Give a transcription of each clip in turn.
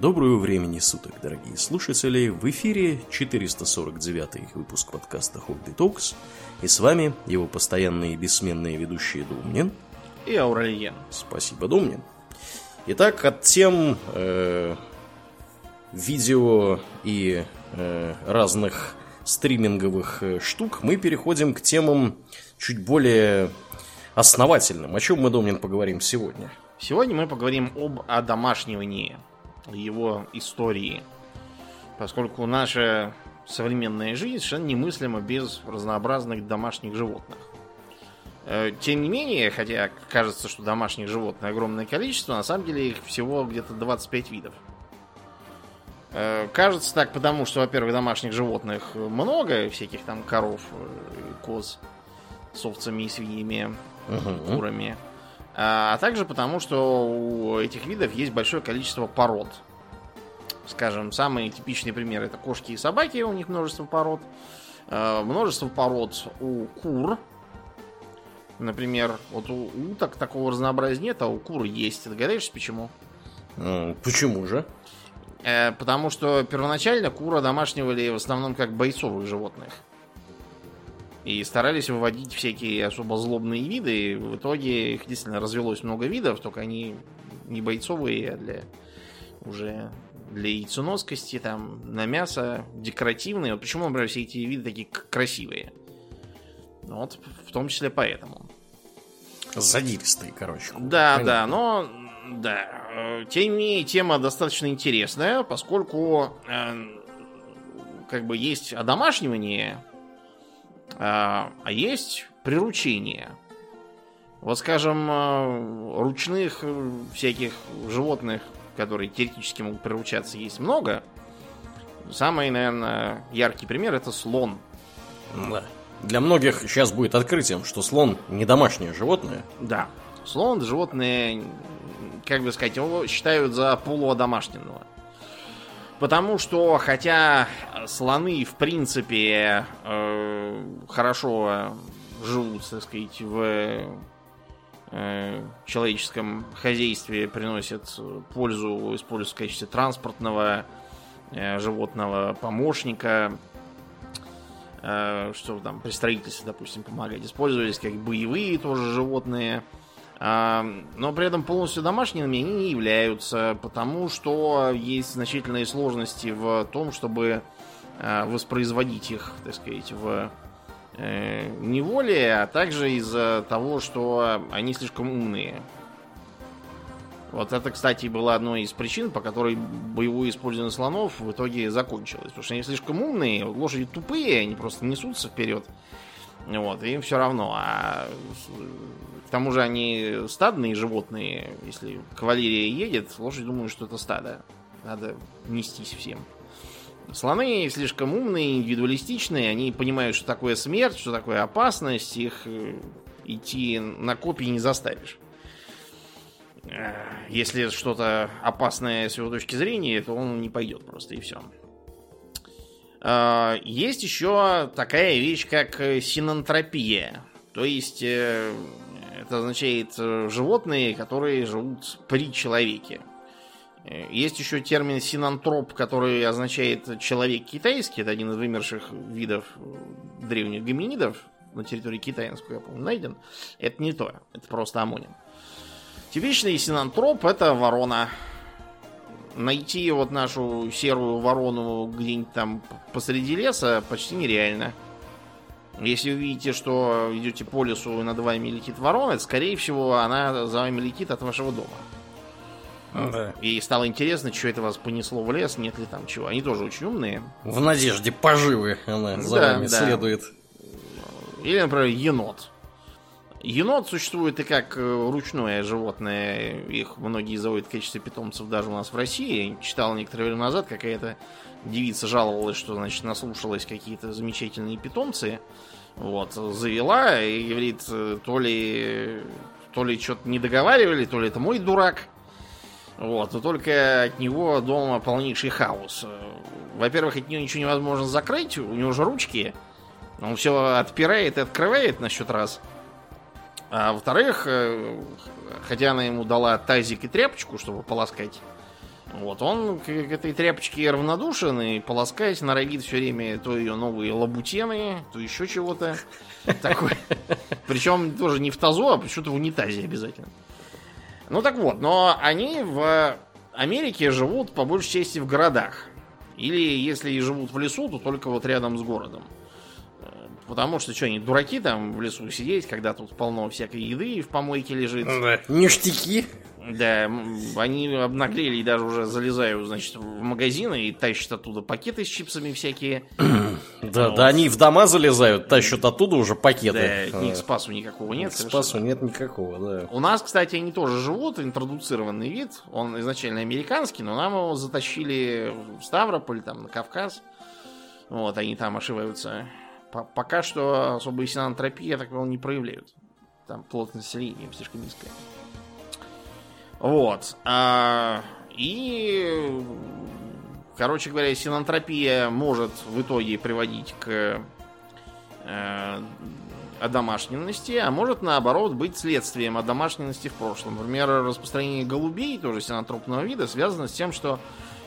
Доброго времени суток, дорогие слушатели! В эфире 449 выпуск подкаста Hobby Talks. И с вами его постоянные и бессменные ведущие Домнин. И Аурельен. Спасибо, Домнин. Итак, от тем э, видео и э, разных стриминговых э, штук мы переходим к темам чуть более основательным. О чем мы, Домнин, поговорим сегодня? Сегодня мы поговорим об одомашнивании его истории. Поскольку наша современная жизнь совершенно немыслима без разнообразных домашних животных. Э, тем не менее, хотя кажется, что домашних животных огромное количество, на самом деле их всего где-то 25 видов. Э, кажется так потому, что, во-первых, домашних животных много, всяких там коров, э, коз с овцами и свиньями, угу. курами. А также потому, что у этих видов есть большое количество пород. Скажем, самые типичные примеры это кошки и собаки, у них множество пород. А, множество пород у кур. Например, вот у уток такого разнообразия нет, а у кур есть. Ты догадаешься, почему? Почему же? Э, потому что первоначально кура домашнивали в основном как бойцовых животных. И старались выводить всякие особо злобные виды. И в итоге их действительно развелось много видов, только они не бойцовые, а для уже для яйценоскости, там, на мясо, декоративные. Вот почему, например, все эти виды такие красивые? Ну вот, в том числе поэтому. Задиристые, короче. Да, Понятно. да, но да. Тем не менее, тема достаточно интересная, поскольку э, как бы есть одомашнивание а, а есть приручение. Вот, скажем, а, ручных э, всяких животных, которые теоретически могут приручаться, есть много. Самый, наверное, яркий пример это слон. Да. Для многих сейчас будет открытием, что слон не домашнее животное. Да. Слон животное, как бы сказать, его считают за полуодомашненного. Потому что, хотя слоны, в принципе, э, хорошо живут, так сказать, в э, человеческом хозяйстве, приносят пользу, используют в качестве транспортного э, животного помощника, э, что там при строительстве, допустим, помогать. Использовались как боевые тоже животные – но при этом полностью домашними они не являются, потому что есть значительные сложности в том, чтобы а, воспроизводить их, так сказать, в э, неволе, а также из-за того, что они слишком умные. Вот это, кстати, была одной из причин, по которой боевое использование слонов в итоге закончилось. Потому что они слишком умные, лошади тупые, они просто несутся вперед. Вот, им все равно. А к тому же они стадные животные. Если кавалерия едет, лошадь думает, что это стадо. Надо нестись всем. Слоны слишком умные, индивидуалистичные. Они понимают, что такое смерть, что такое опасность. Их э, идти на копии не заставишь. Э, если что-то опасное с его точки зрения, то он не пойдет просто и все. Э, есть еще такая вещь, как синантропия. То есть это означает э, животные, которые живут при человеке. Э, есть еще термин синантроп, который означает человек китайский. Это один из вымерших видов э, древних гоминидов на территории Китая, насколько я помню, найден. Это не то, это просто амоним. Типичный синантроп это ворона. Найти вот нашу серую ворону где-нибудь там посреди леса почти нереально. Если вы видите, что идете по лесу и над вами летит ворона, скорее всего, она за вами летит от вашего дома. Да. И стало интересно, что это вас понесло в лес, нет ли там чего. Они тоже очень умные. В надежде поживы она за да, вами да. следует. Или, например, енот. Енот существует и как э, ручное животное. Их многие зовут в качестве питомцев даже у нас в России. Читал некоторое время назад, какая-то девица жаловалась, что, значит, наслушалась какие-то замечательные питомцы. Вот, завела и говорит, то ли, то ли что-то не договаривали, то ли это мой дурак. Вот, но только от него дома полнейший хаос. Во-первых, от нее ничего невозможно закрыть, у него же ручки. Он все отпирает и открывает на счет раз. А во-вторых, э, хотя она ему дала тазик и тряпочку, чтобы полоскать Вот, он к, к этой тряпочке равнодушен и полоскать норовит все время то ее новые лабутены, то еще чего-то. Такое. Причем тоже не в тазу, а почему-то в унитазе обязательно. Ну так вот, но они в Америке живут по большей части в городах. Или если и живут в лесу, то только вот рядом с городом. Потому что что, они дураки там в лесу сидеть, когда тут полно всякой еды в помойке лежит. Да. Ништяки. Да, они обнаглели и даже уже залезают, значит, в магазины и тащат оттуда пакеты с чипсами всякие. Да, Вот. да они в дома залезают, тащат оттуда уже пакеты. Да, ни к спасу никакого нет. Спасу совершенно. нет никакого, да. У нас, кстати, они тоже живут, интродуцированный вид. Он изначально американский, но нам его затащили в Ставрополь, там, на Кавказ. Вот, они там ошиваются. По- пока что особой синантропии, я так понял, не проявляют. Там плотность населения слишком низкая. Вот. а, и, короче говоря, синантропия может в итоге приводить к э, одомашненности, а может наоборот быть следствием одомашненности в прошлом. Например, распространение голубей, тоже синантропного вида, связано с тем, что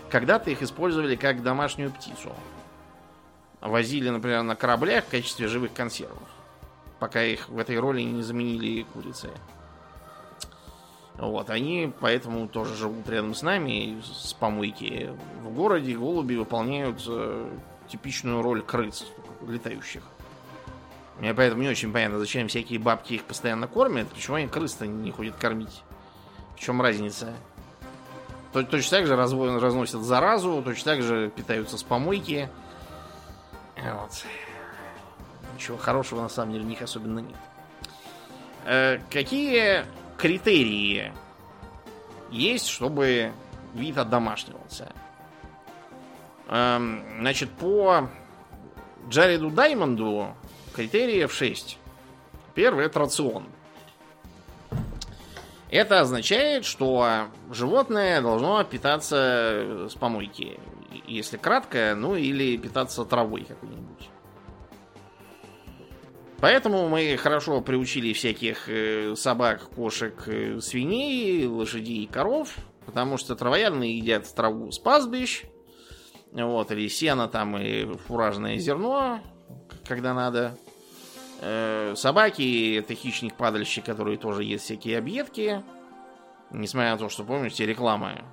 когда-то их использовали как домашнюю птицу. Возили, например, на кораблях в качестве живых консервов. Пока их в этой роли не заменили курицей. Вот, они поэтому тоже живут рядом с нами, с помойки. В городе голуби выполняют э, типичную роль крыс летающих. Мне поэтому не очень понятно, зачем всякие бабки их постоянно кормят, почему они крыс-то не ходят кормить. В чем разница? То- Точно так же разносят заразу, точно так же питаются с помойки. Вот. Ничего хорошего на самом деле в них особенно нет. Э, какие критерии есть, чтобы вид одомашнивался? Эм, значит, по Джареду Даймонду критериев 6. Первый это рацион. Это означает, что животное должно питаться с помойки. Если кратко, ну или питаться травой какой-нибудь. Поэтому мы хорошо приучили всяких э, собак, кошек, э, свиней, лошадей и коров, потому что травоядные едят траву с пастбищ, вот, или сено там и фуражное зерно, когда надо. Э, Собаки это хищник-падальщик, который тоже ест всякие объедки. Несмотря на то, что, помните, реклама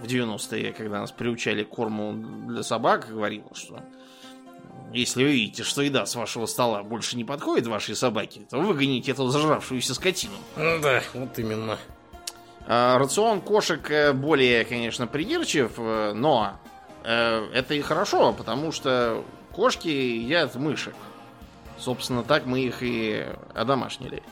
в 90-е, когда нас приучали к корму для собак, говорила, что если вы видите, что еда с вашего стола больше не подходит вашей собаке, то выгоните эту зажравшуюся скотину. Да, вот именно. А, Рацион кошек э, более, конечно, придирчив, э, но э, это и хорошо, потому что кошки едят мышек. Собственно, так мы их и одомашнили.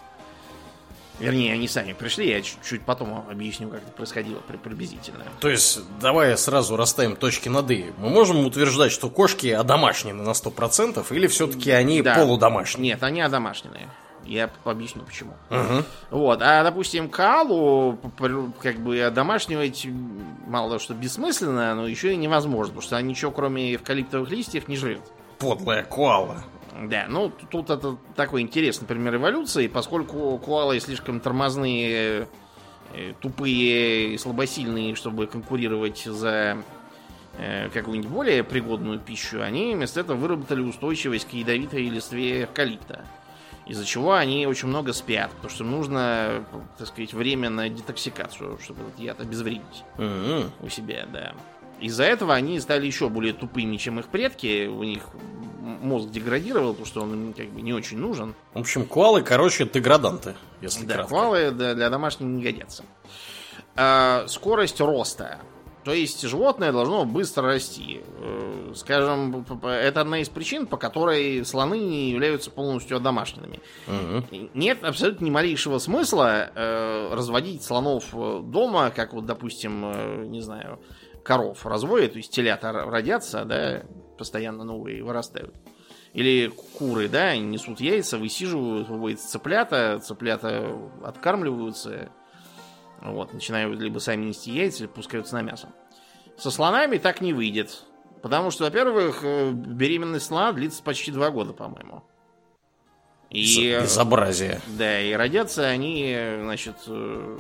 Вернее, они сами пришли, я чуть-чуть потом объясню, как это происходило при- приблизительно. То есть, давай сразу расставим точки над «и». Мы можем утверждать, что кошки одомашнены на 100%, или все-таки они Да. полудомашние? Нет, они одомашненные. Я объясню почему. Мгм. Вот, а, допустим, калу как бы одомашнивать мало того, что бессмысленно, но еще и невозможно, потому что она ничего, кроме эвкалиптовых листьев, не жрет. Подлая коала. Да, ну тут это такой интересный пример эволюции, поскольку куалы слишком тормозные, э, тупые и слабосильные, чтобы конкурировать за э, какую-нибудь более пригодную пищу, они вместо этого выработали устойчивость к ядовитой листве эвкалипта. Из-за чего они очень много спят, потому что нужно, так сказать, время на детоксикацию, чтобы этот яд обезвредить Мгм. у себя, да. Из-за этого они стали еще более тупыми, чем их предки. У них мозг деградировал, потому что он им как бы не очень нужен. В общем, коалы, короче, деграданты, если Да, кратко. квалы для, домашних не годятся. А, скорость роста. То есть животное должно быстро расти. Э, Скажем, это одна из причин, по которой слоны не являются полностью одомашненными. Мгм. Нет абсолютно ни малейшего смысла э, разводить слонов э, дома, как вот, допустим, э, не знаю, коров разводят, то есть телята родятся, да, постоянно новые вырастают. Или куры, да, они несут яйца, высиживают, выводятся цыплята, цыплята откармливаются, вот, начинают либо сами нести яйца, либо пускаются на мясо. Со слонами так не выйдет. Потому что, во-первых, э, беременность слона длится почти два года, по-моему. И, Без- Безобразие. да, и родятся они, значит, э,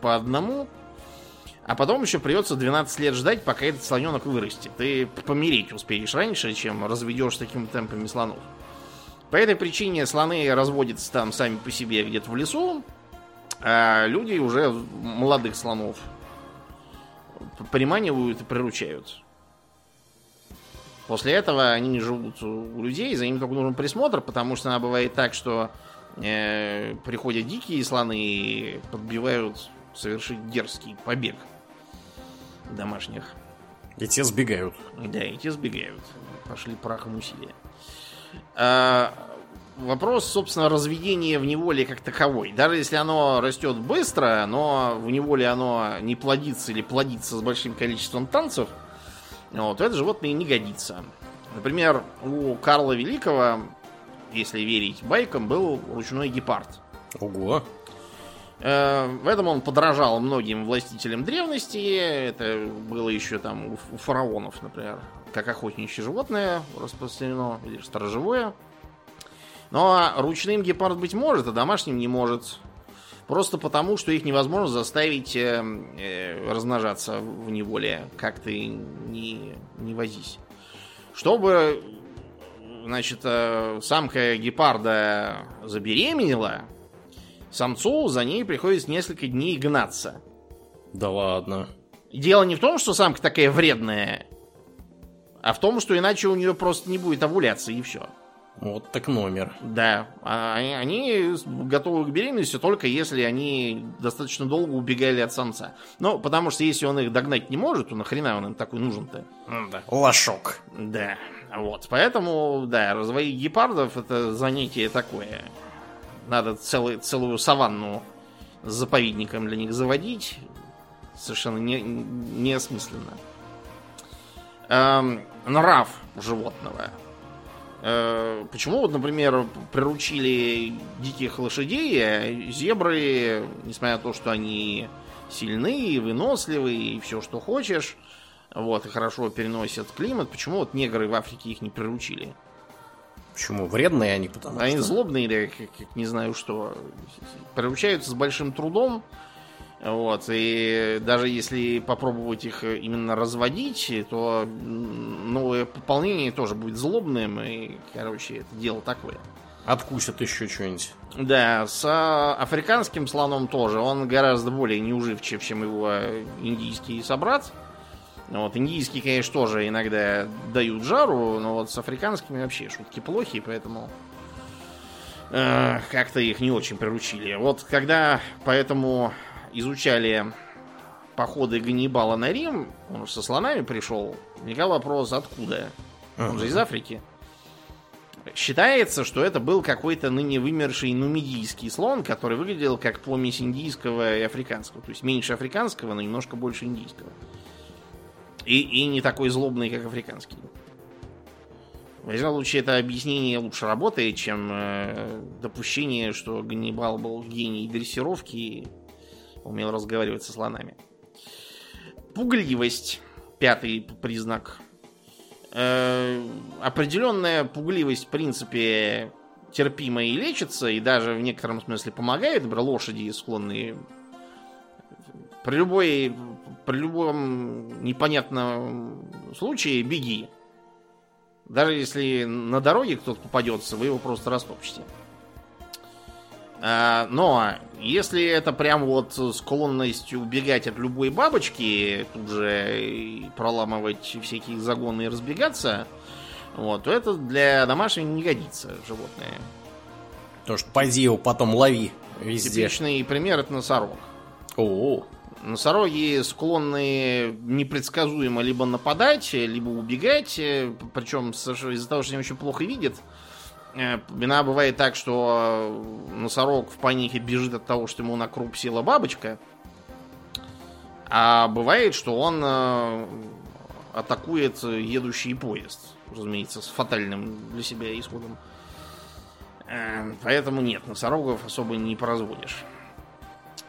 по одному. А потом еще придется 12 лет ждать, пока этот слоненок вырастет. Ты помереть успеешь раньше, чем разведешь такими темпами слонов. По этой причине слоны разводятся там сами по себе где-то в лесу, а люди уже молодых слонов приманивают и приручают. После этого они не живут у людей, за ними только нужен присмотр, потому что она бывает так, что э, приходят дикие слоны и подбивают совершить дерзкий побег домашних. И те сбегают. Да, и те сбегают. Пошли прахом усилия. А, вопрос, собственно, разведения в неволе как таковой. Даже если оно растет быстро, но в неволе оно не плодится или плодится с большим количеством танцев, вот, это животное не годится. Например, у Карла Великого, если верить байкам, был ручной гепард. Ого. Э, в этом он подражал многим властителям древности. Это было еще там у фараонов, например, как охотничье животное распространено, или сторожевое. Но ручным гепард быть может, а домашним не может. Просто потому, что их невозможно заставить э, э, размножаться в неволе. Как ты не, не возись. Чтобы, значит, э, самка гепарда забеременела, самцу за ней приходится несколько дней гнаться. Да ладно. Дело не в том, что самка такая вредная, а в том, что иначе у нее просто не будет овуляции и все. Вот так номер. Да, а они готовы к беременности только если они достаточно долго убегали от самца. Ну, потому что если он их догнать не может, то нахрена он им такой нужен-то? Да. Лошок. Да, вот. Поэтому, да, разводить гепардов это занятие такое. Надо целый, целую саванну с заповедником для них заводить. Совершенно не, неосмысленно. Эм, нрав животного. Э, почему вот, например, приручили диких лошадей, а зебры, несмотря на то, что они сильные, выносливые и все, что хочешь, вот, и хорошо переносят климат, почему вот негры в Африке их не приручили? Почему? Вредные они, потому они что... злобные или как, не знаю что. Приручаются с большим трудом, вот, и даже если попробовать их именно разводить, то новое пополнение тоже будет злобным, и, короче, это дело такое. Откусят еще что-нибудь. Да, с а, африканским слоном тоже. Он гораздо более неуживчив, чем его индийский собрат. Вот, индийские, конечно, тоже иногда дают жару, но вот с африканскими вообще шутки плохие, поэтому э, как-то их не очень приручили. Вот когда поэтому изучали походы Ганнибала на Рим, он со слонами пришел, возникал вопрос, откуда? Он же из Африки. Считается, что это был какой-то ныне вымерший нумидийский слон, который выглядел как помесь индийского и африканского. То есть меньше африканского, но немножко больше индийского. И, и не такой злобный, как африканский. В любом случае, это объяснение лучше работает, чем э, допущение, что Ганнибал был гений дрессировки и умел разговаривать со слонами. Пугливость. Пятый признак. Э, определенная пугливость, в принципе, терпима и лечится, и даже в некотором смысле помогает. Лошади склонные при любой при любом непонятном случае беги. Даже если на дороге кто-то попадется, вы его просто растопчете. А, но если это прям вот склонность убегать от любой бабочки, тут же проламывать всякие загоны и разбегаться, вот, то это для домашнего не годится животное. Потому что пойди его потом лови везде. Типичный пример это носорог. О, Носороги склонны непредсказуемо либо нападать, либо убегать, причем из-за того, что они очень плохо видят, Э, иногда бывает так, что носорог в панике бежит от того, что ему на круп села бабочка. А бывает, что он э, атакует едущий поезд. Разумеется, с фатальным для себя исходом. Э, поэтому нет, носорогов особо не производишь.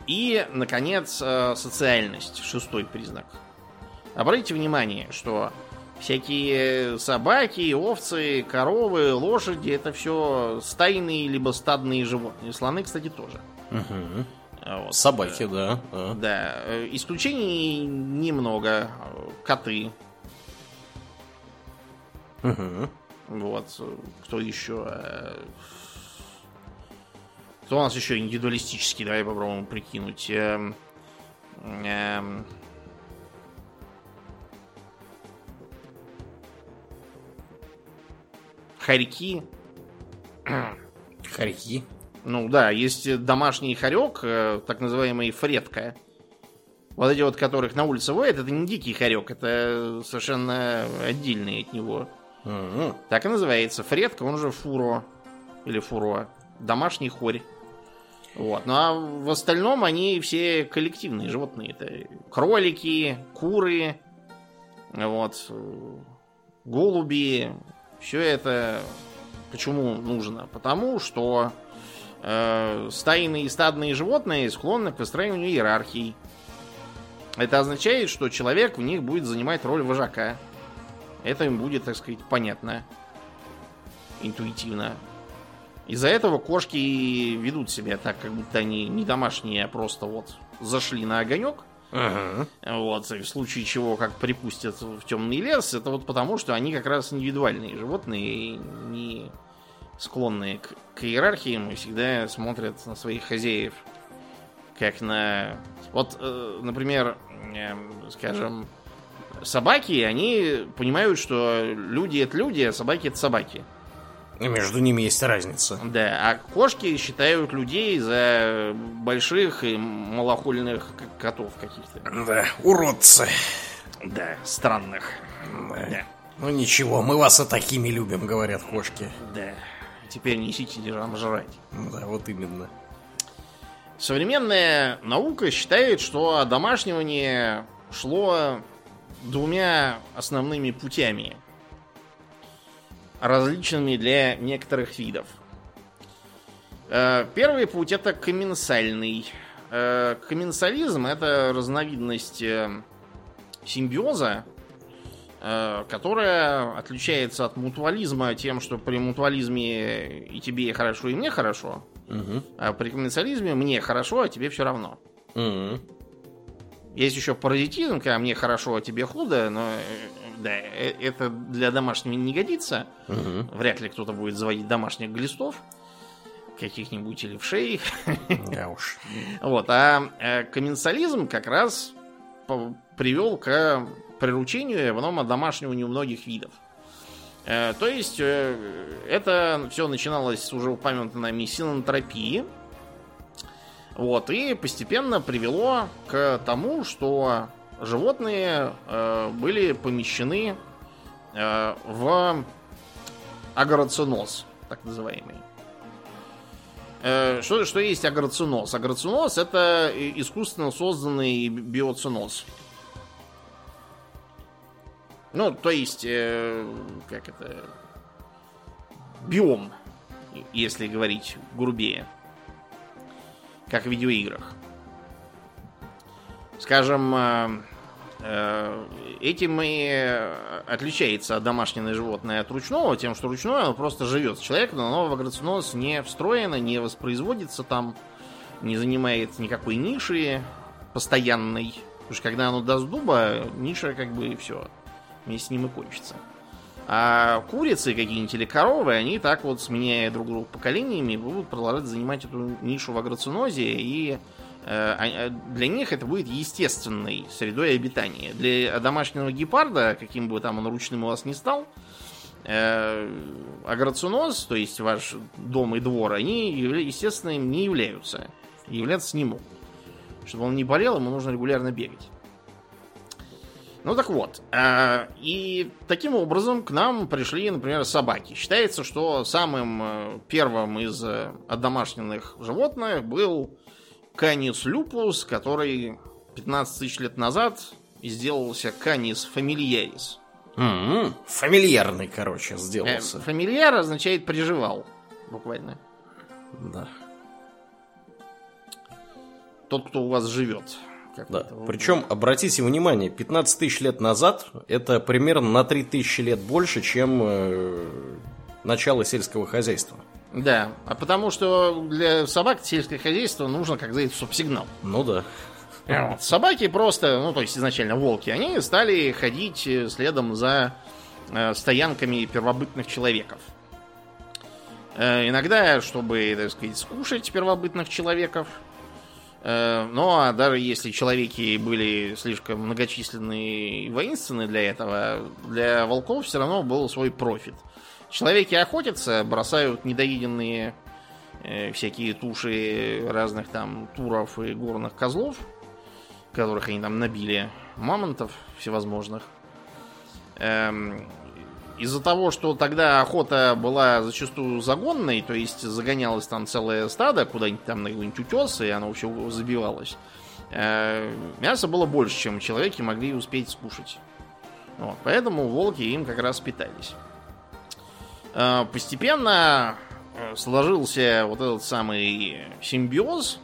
И, наконец, социальность. Шестой признак. Обратите внимание, что Всякие собаки, овцы, коровы, лошади это все стайные либо стадные животные. Слоны, кстати, тоже. Угу. Вот. Собаки, да. да. Да. э, Исключений немного. Коты. Мгм. Вот. э, Кто еще? Кто у нас еще индивидуалистический? Давай попробуем прикинуть. Эм, эм, Хорьки. Хорьки. Ну да, есть домашний хорек, э, так называемый фредка. Вот эти вот, которых на улице воет, это не дикий хорек, это совершенно отдельный от него. Мгм. Так и называется. Фредка, он же фуро. Или фуро. Домашний хорь. Вот. Ну а в остальном они все коллективные животные. Это кролики, куры, вот, голуби. Все это почему нужно? Потому что э, стайные и стадные животные склонны к выстраиванию иерархий. Это означает, что человек в них будет занимать роль вожака. Это им будет, так сказать, понятно. Интуитивно. Из-за этого кошки ведут себя так, как будто они не домашние, а просто вот зашли на огонек. Ага. Вот, и в случае чего, как припустят в темный лес, это вот потому, что они как раз индивидуальные животные не склонные к, к иерархиям и всегда смотрят на своих хозяев как на... Вот, э, например, эм, скажем, собаки, они понимают, что люди это люди, а собаки это собаки. Между ними есть разница. Да, а кошки считают людей за больших и малохольных котов каких-то. Да, уродцы. Да, странных. Да. Да, Ну ничего, мы вас и такими любим, говорят кошки. да. Теперь несите нам жрать. Да, вот именно. Современная наука считает, что одомашнивание шло двумя основными путями, различными для некоторых видов. Э, Первый путь это комменсальный. Э, Комменсализм это разновидность э, симбиоза, которая отличается от мутуализма тем, что при мутуализме и тебе хорошо, и мне хорошо. Мгм. А при комменсализме мне хорошо, а тебе все равно. Мгм. Есть еще паразитизм, когда мне хорошо, а тебе худо, но да, э, это для домашнего не годится. Мгм. Вряд ли кто-то будет заводить домашних глистов каких-нибудь или вшей. Да уж. Вот, а э, комменсализм как раз привел к приручению и равном домашнего многих видов. Э, То есть, это все начиналось с уже упомянутой нами синантропии. Вот, и постепенно привело к тому, что животные э, были помещены э, в агроциноз, так называемый. Э, Что, что есть агроциноз? Агроциноз это искусственно созданный биоциноз. Ну, то есть, э, как это, биом, если говорить грубее, как в видеоиграх. Скажем, э, этим и отличается домашнее животное от ручного, тем, что ручное оно просто живет с человеком, но оно в агроциноз не встроено, не воспроизводится там, не занимает никакой ниши постоянной. Потому что когда оно даст дуба, ниша как бы и все. Вместе с ним и кончится. А курицы какие-нибудь или коровы, они так вот, сменяя друг друга поколениями, будут продолжать занимать эту нишу в агроцинозе, и э, для них это будет естественной средой обитания. Для домашнего гепарда, каким бы там он ручным у вас не стал, э, агроциноз, то есть ваш дом и двор, они, естественно, им не являются. Являться не могут. Чтобы он не болел, ему нужно регулярно бегать. Ну так вот, э, и таким образом к нам пришли, например, собаки. Считается, что самым э, первым из э, одомашненных животных был Канис люпус, который 15 тысяч лет назад сделался Канис фамильярис. М, Фамильярный, короче, Э, сделался. Фамильяр означает приживал, буквально. Да. Тот, кто у вас живет. Да. Причем, обратите внимание, 15 тысяч лет назад это примерно на 3 тысячи лет больше, чем э, начало сельского хозяйства. Да, а потому что для собак сельское хозяйство нужно, как говорится, стоп-сигнал. Ну да. Вот. Собаки просто, ну то есть изначально волки, они стали ходить э, следом за э, стоянками первобытных человеков. Э, иногда, чтобы, так сказать, скушать первобытных человеков. Э, ну, а даже если человеки были слишком многочисленные и воинственные для этого, для волков все равно был свой профит. Человеки охотятся, бросают недоеденные э, всякие туши разных там туров и горных козлов, которых они там набили, мамонтов всевозможных. Эм, из-за того, что тогда охота была зачастую загонной, то есть загонялось там целое стадо куда-нибудь там на какой-нибудь утес, и оно вообще забивалось, э, мяса было больше, чем человеки могли успеть скушать. Вот, поэтому волки им как раз питались. Э, постепенно э, сложился вот этот самый симбиоз,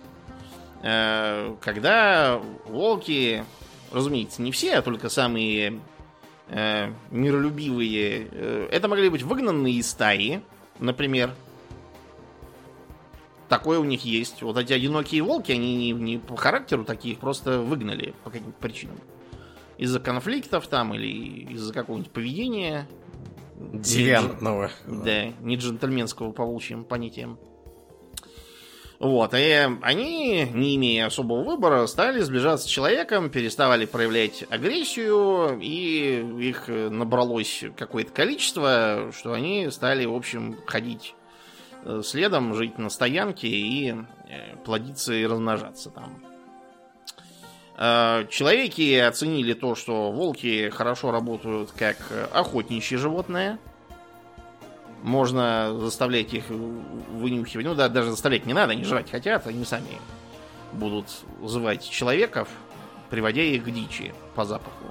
когда волки, разумеется, не все, а только самые э, миролюбивые. Э, это могли быть выгнанные из стаи, например. Такое у них есть. Вот эти одинокие волки, они не, не по характеру таких, просто выгнали по каким-то причинам. Из-за конфликтов там или из-за какого-нибудь поведения. Девиантного. Да, не джентльменского по волчьим понятиям. Вот, и они, не имея особого выбора, стали сближаться с человеком, переставали проявлять агрессию, и их набралось какое-то количество, что они стали, в общем, ходить э, следом, жить на стоянке и э, плодиться и размножаться там. Э, человеки оценили то, что волки хорошо работают как охотничье животное – можно заставлять их вынюхивать. Ну да, даже заставлять не надо, они жрать хотят, они сами будут звать человеков, приводя их к дичи по запаху.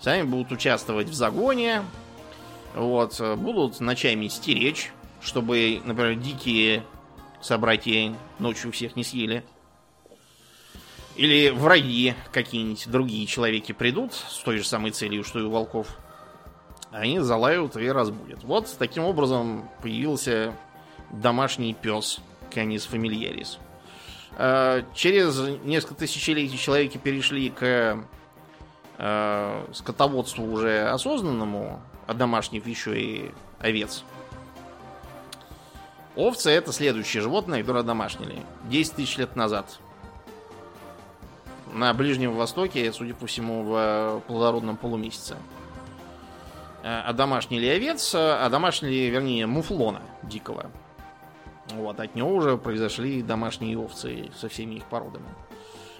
Сами будут участвовать в загоне, вот, будут ночами стеречь, чтобы, например, дикие собратья ночью всех не съели. Или враги какие-нибудь другие человеки придут с той же самой целью, что и у волков – они залают и разбудят. Вот таким образом появился домашний пес Canis familiaris. Э, через несколько тысячелетий человеки перешли к э, скотоводству уже осознанному, а домашних еще и овец. Овцы это следующее животное, которое домашнили. 10 тысяч лет назад. На Ближнем Востоке, судя по всему, в плодородном полумесяце. А домашний овец, а домашний, вернее, муфлона дикого. Вот, от него уже произошли домашние овцы со всеми их породами.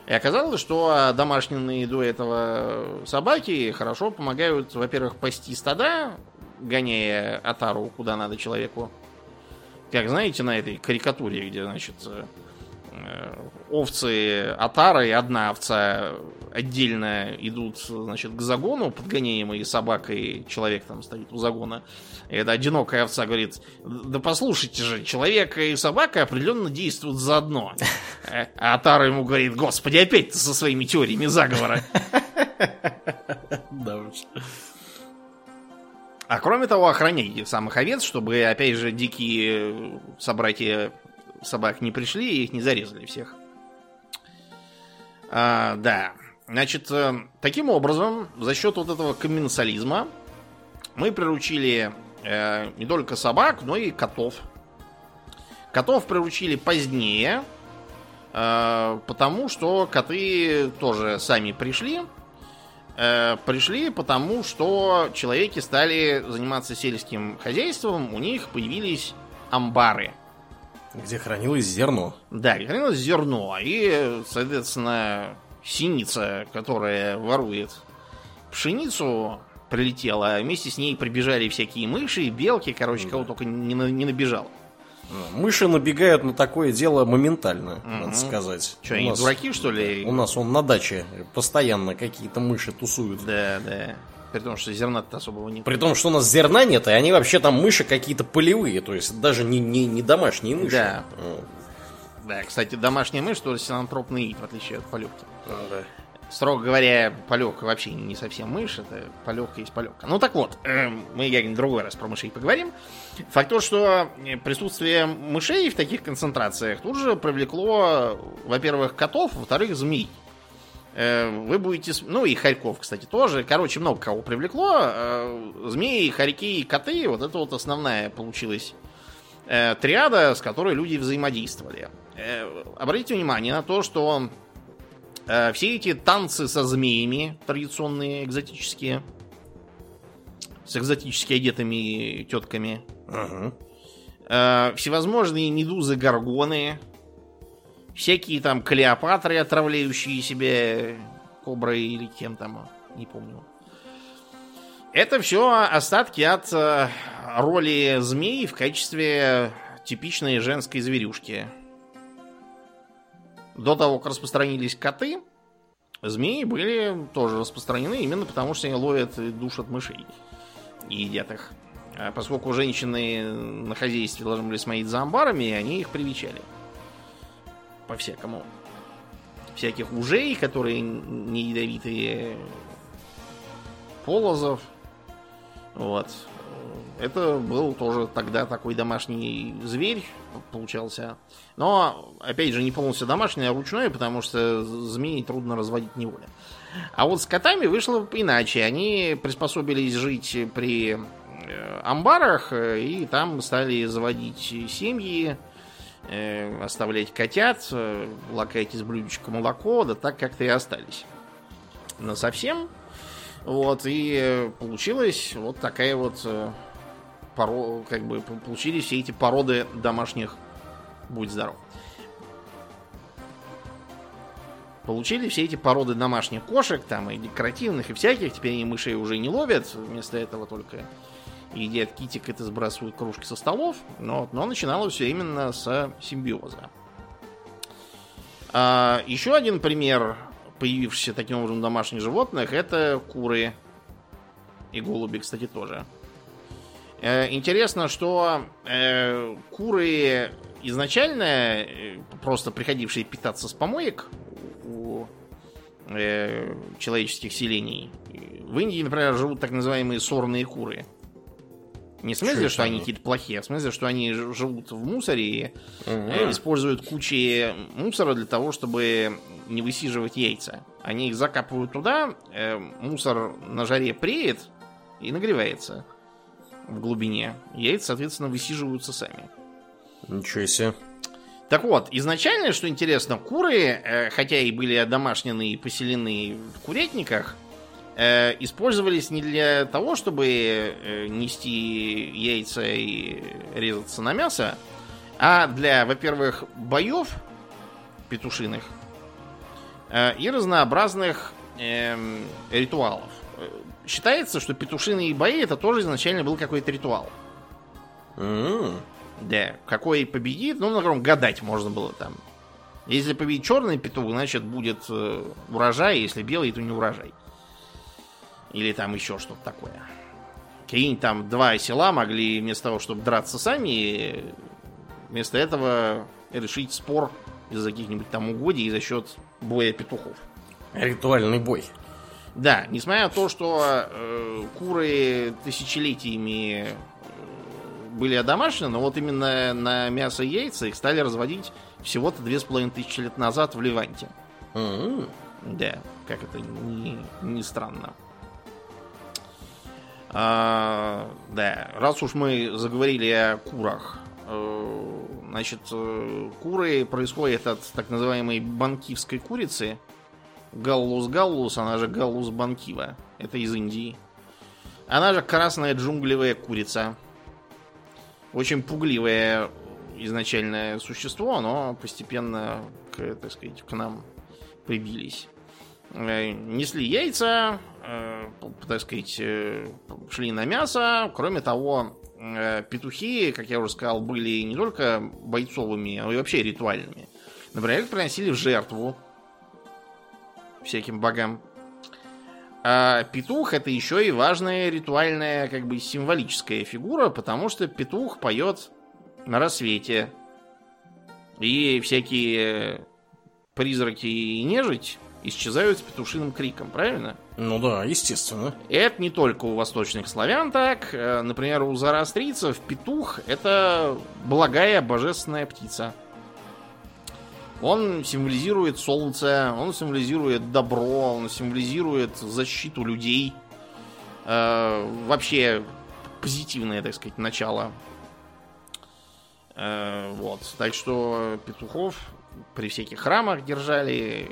И оказалось, что домашние до этого собаки хорошо помогают, во-первых, пасти стада, гоняя отару куда надо человеку. Как знаете, на этой карикатуре, где, значит, Э, овцы отара и одна овца отдельно идут, значит, к загону, подгоняемые собакой, человек там стоит у загона. И эта одинокая овца говорит, да послушайте же, человек и собака определенно действуют заодно. Э, а Атара ему говорит, господи, опять ты со своими теориями заговора. Да уж. А кроме того, охраняйте самых овец, чтобы, опять же, дикие собратья собак не пришли и их не зарезали всех. А, да. Значит, э, таким образом, за счет вот этого комменсализма мы приручили э, не только собак, но и котов. Котов приручили позднее, э, потому что коты тоже сами пришли. Э, пришли потому, что человеки стали заниматься сельским хозяйством, у них появились амбары – где хранилось зерно. Да, где хранилось зерно. И, соответственно, синица, которая ворует пшеницу, прилетела, а вместе с ней прибежали всякие мыши, белки, короче, да. кого только не, не набежал. Мыши набегают на такое дело моментально, угу. надо сказать. Что, они нас, дураки, что ли? У нас он на даче постоянно какие-то мыши тусуют. Да, да. При том, что зерна-то особого нет. При том, что у нас зерна нет, и они вообще там мыши какие-то полевые, то есть даже не, не, не домашние мыши. Да. Да, кстати, домашняя мышь тоже синантропный вид, в отличие от полевки. А, да. Строго говоря, полек вообще не совсем мышь, это полегка есть полегка. Ну так вот, э, мы я другой раз про мышей поговорим. Факт то, что присутствие мышей в таких концентрациях тут же привлекло, во-первых, котов, во-вторых, змей. Э, вы будете... Ну и хорьков, кстати, тоже. Короче, много кого привлекло. Э, змеи, хорьки и коты. Вот это вот основная получилась э, триада, с которой люди взаимодействовали. Обратите внимание на то, что все эти танцы со змеями, традиционные, экзотические, с экзотически одетыми тетками, uh-huh. всевозможные медузы-горгоны, Всякие там Клеопатры, отравляющие себе коброй или кем там, не помню. Это все остатки от э, роли змей в качестве типичной женской зверюшки. До того, как распространились коты, змеи были тоже распространены именно потому, что они ловят и душат мышей и едят их. А поскольку женщины на хозяйстве должны были смотреть за амбарами, они их привечали по-всякому. Всяких ужей, которые не ядовитые, полозов. Вот. Это был тоже тогда такой домашний зверь получался. Но, опять же, не полностью домашний, а ручной, потому что змеи трудно разводить неволя. А вот с котами вышло иначе. Они приспособились жить при э, амбарах, э, и там стали заводить семьи, оставлять котят, э, лакать из блюдечка молоко, да так как-то и остались. Но совсем. Вот, и получилась вот такая вот э, поро... как бы получились все эти породы домашних будь здоров. Получили все эти породы домашних кошек, там и декоративных, и всяких. Теперь они мышей уже не ловят. Вместо этого только едят китикет и сбрасывают кружки со столов, но, но начиналось все именно с симбиоза. А, еще один пример появившихся таким образом домашних животных это куры и голуби, кстати, тоже. Э, интересно, что э, куры изначально э, просто приходившие питаться с помоек у э, человеческих селений. В Индии, например, живут так называемые сорные куры. Не в смысле, что, что они какие-то плохие, а в смысле, что они живут в мусоре и угу. используют кучи мусора для того, чтобы не высиживать яйца. Они их закапывают туда, э, мусор на жаре преет и нагревается в глубине. Яйца, соответственно, высиживаются сами. Ничего себе. Так вот, изначально, что интересно, куры, э, хотя и были одомашнены и поселены в курятниках, Э, использовались не для того, чтобы э, нести яйца и резаться на мясо, а для, во-первых, боев петушиных э, и разнообразных эм, ритуалов. Считается, что петушиные бои это тоже изначально был какой-то ритуал. Mm-hmm. Да, какой победит, ну, например, гадать можно было там. Если победит черный петух, значит будет урожай, если белый, то не урожай. Или там еще что-то такое. Какие-нибудь там два села могли вместо того, чтобы драться сами, вместо этого решить спор из-за каких-нибудь там угодий за счет боя петухов. Ритуальный бой. Да, несмотря на то, что э, куры тысячелетиями э, были одомашнены, но вот именно на мясо и яйца их стали разводить всего-то две с половиной тысячи лет назад в Ливанте. Mm-hmm. Да, как это не, не странно. А, да, раз уж мы заговорили о курах, э, значит, э, куры происходят от так называемой банкивской курицы. Галлус галлус, она же галлус банкива. Это из Индии. Она же красная джунглевая курица. Очень пугливое изначальное существо, но постепенно, к, так сказать, к нам прибились. Э, несли яйца, так сказать, э, шли на мясо. Кроме того, петухи, как я уже сказал, были не только бойцовыми, а и вообще ритуальными. Например, их приносили в жертву всяким богам. А петух это еще и важная ритуальная, как бы символическая фигура, потому что петух поет на рассвете. И всякие призраки и нежить исчезают с петушиным криком, правильно? Ну да, естественно. Это не только у восточных славян так. Э, например, у зороастрийцев петух – это благая божественная птица. Он символизирует солнце, он символизирует добро, он символизирует защиту людей. Э, вообще позитивное, так сказать, начало. Э, вот. Так что петухов при всяких храмах держали,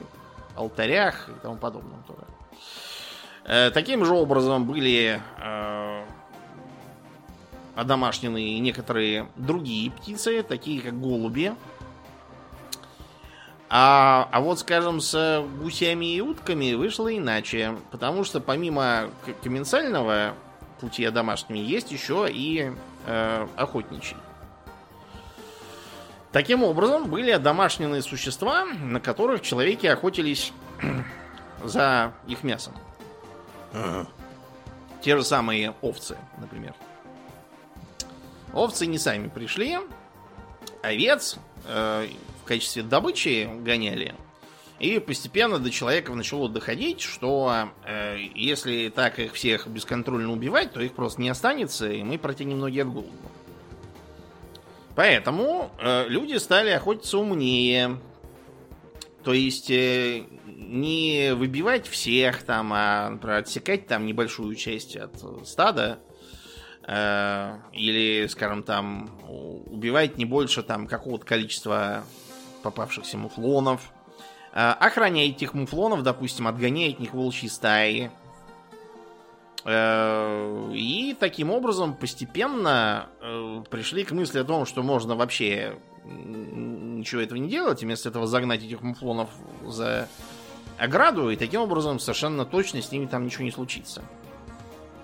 алтарях и тому подобном тоже. Э, таким же образом были э, одомашнены некоторые другие птицы, такие как голуби. А, а вот, скажем, с гусями и утками вышло иначе. Потому что помимо комменсального пути одомашними есть еще и э, охотничий. Таким образом, были домашние существа, на которых человеки охотились за их мясом. Ага. Те же самые овцы, например. Овцы не сами пришли, овец э, в качестве добычи гоняли. И постепенно до человека начало доходить, что э, если так их всех бесконтрольно убивать, то их просто не останется, и мы протянем ноги от голода. Поэтому э, люди стали охотиться умнее. То есть э, не выбивать всех там, а например, отсекать там небольшую часть от стада. Э, или, скажем, там убивать не больше там какого-то количества попавшихся муфлонов. Э, охранять этих муфлонов, допустим, отгонять от них волчьи стаи. Э, и таким образом постепенно э, пришли к мысли о том, что можно вообще ничего этого не делать, вместо этого загнать этих муфлонов за ограду, и таким образом совершенно точно с ними там ничего не случится.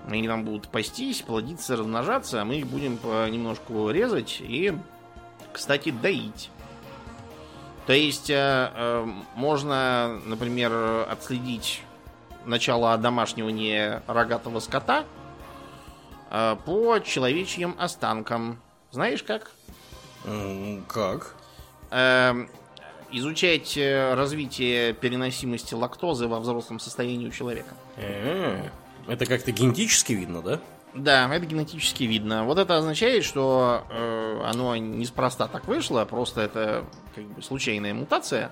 Они там будут пастись, плодиться, размножаться, а мы их будем немножко резать и, кстати, доить. То есть э, можно, например, отследить начало одомашнивания рогатого скота э, по человечьим останкам. Знаешь как? Как? Э, изучать э, развитие переносимости лактозы во взрослом состоянии у человека. Это как-то генетически видно, да? Да, это генетически видно. Вот это означает, что э, оно неспроста так вышло, просто это как бы случайная мутация.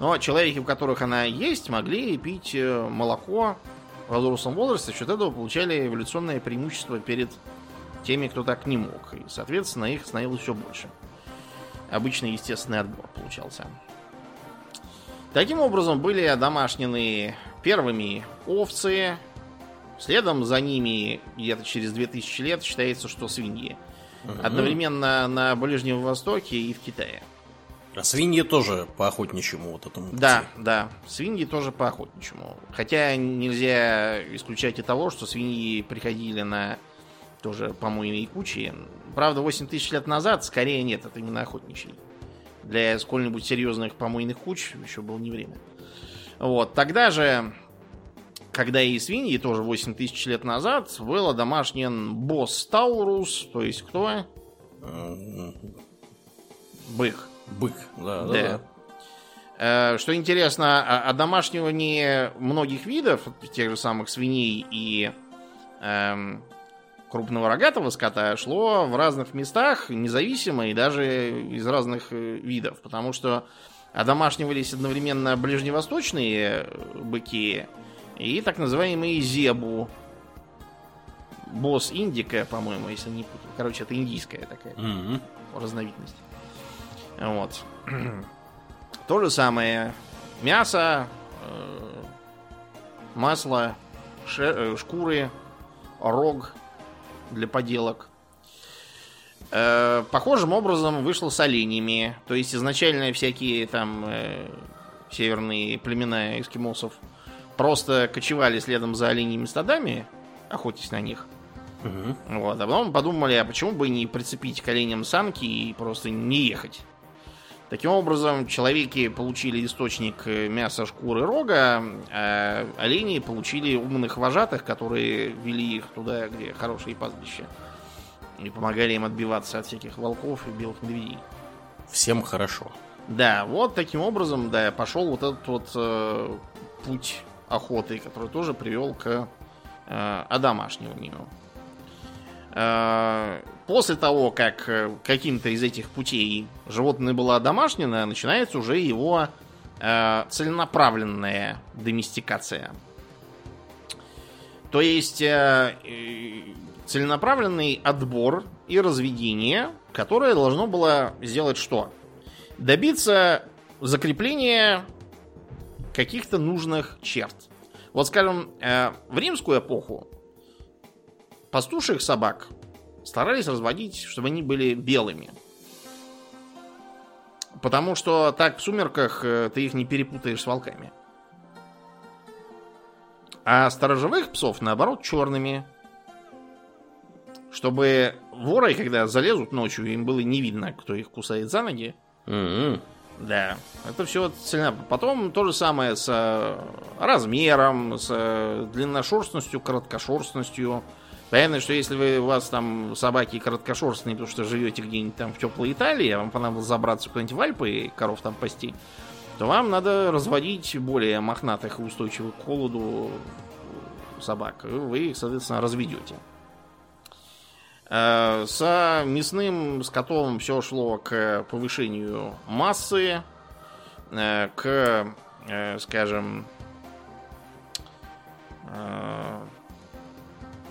Но человеки, у которых она есть, могли пить э, молоко в взрослом возрасте, за счет этого получали эволюционное преимущество перед теми, кто так не мог. И, соответственно, их становилось все больше. Обычный естественный отбор получался. Таким образом, были одомашнены первыми овцы. Следом за ними, где-то через 2000 лет, считается, что свиньи. Одновременно на Ближнем Востоке и в Китае. А свиньи тоже по охотничьему вот этому пути. Да, да, свиньи тоже по охотничьему. Хотя нельзя исключать и того, что свиньи приходили на тоже помойные кучи. Правда, 8 тысяч лет назад скорее нет, это именно охотничий. Для сколь-нибудь серьезных помойных куч еще было не время. Вот, тогда же, когда и свиньи, тоже 8 тысяч лет назад, был домашнен босс Таурус, то есть кто? Бык. Бык, да, да. да. Э, что интересно, о домашнивании многих видов, тех же самых свиней и эм, крупного рогатого скота, шло в разных местах, независимо и даже из разных э, видов. Потому что одомашнивались одновременно ближневосточные быки и так называемые зебу. Босс индика, по-моему, если не путаю. Короче, это индийская такая mm-hmm. разновидность. Вот. То же самое. Мясо, э, масло, э, шкуры, рог для поделок. Э, похожим образом вышло с оленями. То есть изначально всякие там северные племена эскимосов просто кочевали следом за оленями стадами, охотясь на них. Угу. Вот, а потом подумали, а почему бы не прицепить к оленям санки и просто не ехать? Таким образом, человеки получили источник э, мяса, шкуры, рога, а олени получили умных вожатых, которые вели их туда, где хорошие пастбища. И помогали им отбиваться от всяких волков и белых медведей. Всем хорошо. Да, вот таким образом, да, пошел вот этот вот э, путь охоты, который тоже привел к э, одомашниванию. Э, после того, как э, каким-то из этих путей животное было одомашнено, начинается уже его э, целенаправленная доместикация. То есть э, целенаправленный отбор и разведение, которое должно было сделать что? Добиться закрепления каких-то нужных черт. Вот, скажем, э, в римскую эпоху пастуших собак старались разводить, чтобы они были белыми. Потому что так в сумерках э, ты их не перепутаешь с волками. А сторожевых псов, наоборот, черными. Чтобы воры, когда залезут ночью, им было не видно, кто их кусает за ноги. М-м. Да, это все цельно. Потом то же самое с размером, с э, длинношерстностью, короткошерстностью. Понятно, что если вы, у вас там собаки короткошерстные, потому что живете где-нибудь там в теплой Италии, а вам понадобилось забраться куда-нибудь в Альпы и коров там пасти, то вам надо разводить более мохнатых и устойчивых к холоду собак. Вы их, соответственно, разведете. Э, С мясным скотом все шло к повышению массы, э, к, э, скажем,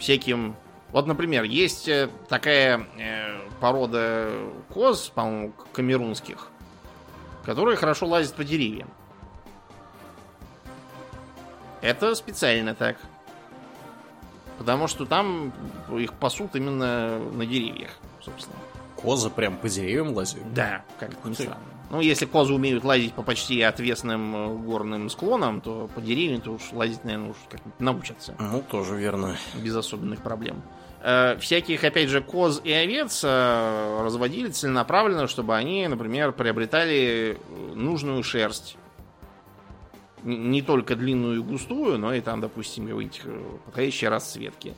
всяким... Вот, например, есть э, такая э, порода коз, по-моему, камерунских, которые хорошо лазят по деревьям. Это специально так. Потому что там их пасут именно на деревьях, собственно. Козы прям по деревьям лазят. Да, как ни Ух ты. странно. Ну, если козы умеют лазить по почти отвесным э, горным склонам, то по деревьям-то уж лазить, наверное, уж как-нибудь научатся. Ну, тоже верно. Без особенных проблем. Э, Всяких, опять же, коз и овец э, разводили целенаправленно, чтобы они, например, приобретали э, нужную шерсть. Н- Не только длинную и густую, но и там, допустим, какой-нибудь э, подходящей расцветки.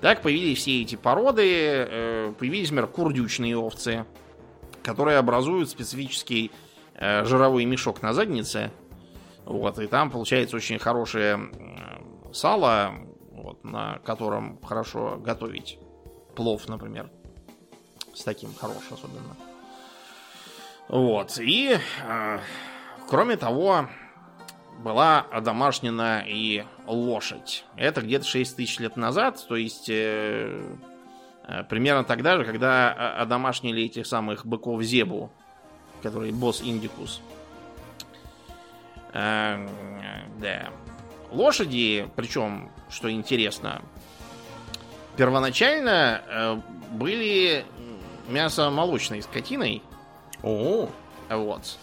Так появились все эти породы, э, появились, например, курдючные овцы, которые образуют специфический э, жировой мешок на заднице. Вот, и там получается очень хорошее сало, вот, на котором хорошо готовить плов, например. С таким хорош особенно. Вот, и э, кроме того, была одомашнена и лошадь. Это где-то 6 тысяч лет назад, то есть э, примерно тогда же, когда о- одомашнили этих самых быков Зебу, который босс Индикус. Э, да. Лошади, причем, что интересно, первоначально э, были мясомолочной скотиной, О, вот.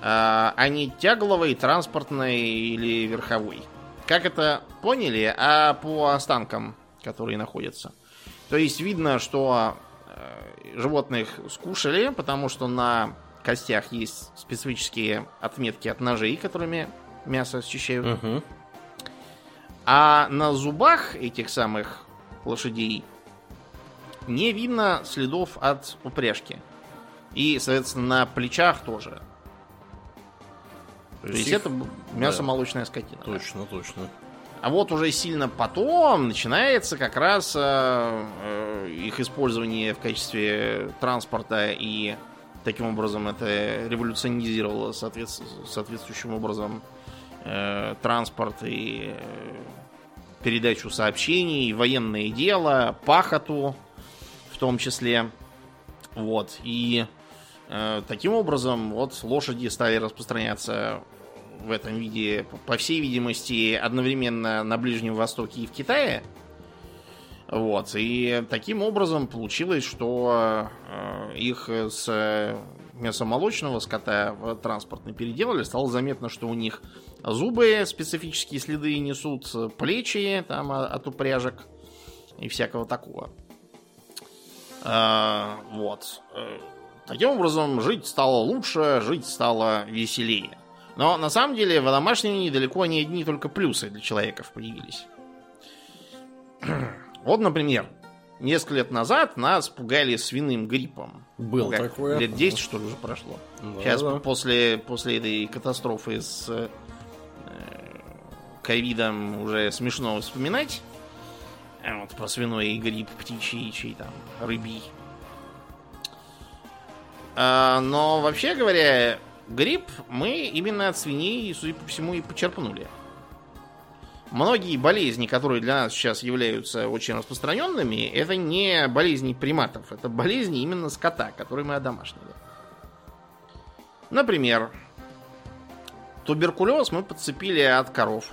А не тягловой, транспортной или верховой. Как это поняли? А по останкам, которые находятся. То есть видно, что э, животных скушали, потому что на костях есть специфические отметки от ножей, которыми мясо счищают. мгм. А на зубах этих самых лошадей не видно следов от упряжки. И, соответственно, на плечах тоже. То есть их- это мясо-молочная скотина. да. Точно, точно. А вот уже сильно потом начинается как раз э, э, их использование в качестве транспорта и таким образом это революционизировало соответс- соответствующим образом э, транспорт и э, передачу сообщений, военное дело, пахоту в том числе. Вот. И э, таким образом вот лошади стали распространяться в этом виде, по- всей видимости, одновременно на Ближнем Востоке и в Китае. Вот. И таким образом получилось, что э, их с э, мясомолочного скота в транспортный переделали. Стало заметно, что у них зубы специфические следы несут, плечи там а- от упряжек и всякого такого. А, вот. Э, Таким образом, жить стало лучше, жить стало веселее. Но на самом деле в домашнем далеко не одни только плюсы для человеков появились. Вот, например, несколько лет назад нас пугали свиным гриппом. Был Как, такое. Лет 10, что ли, уже прошло. Да, Сейчас да. после, после этой катастрофы с э, ковидом уже смешно вспоминать. А вот про свиной грипп, птичий, чей там, рыбий. А, но вообще говоря, грипп мы именно от свиней, судя по всему, и почерпнули. Многие болезни, которые для нас сейчас являются очень распространенными, это не болезни приматов, это болезни именно скота, которые мы одомашнили. Например, туберкулез мы подцепили от коров.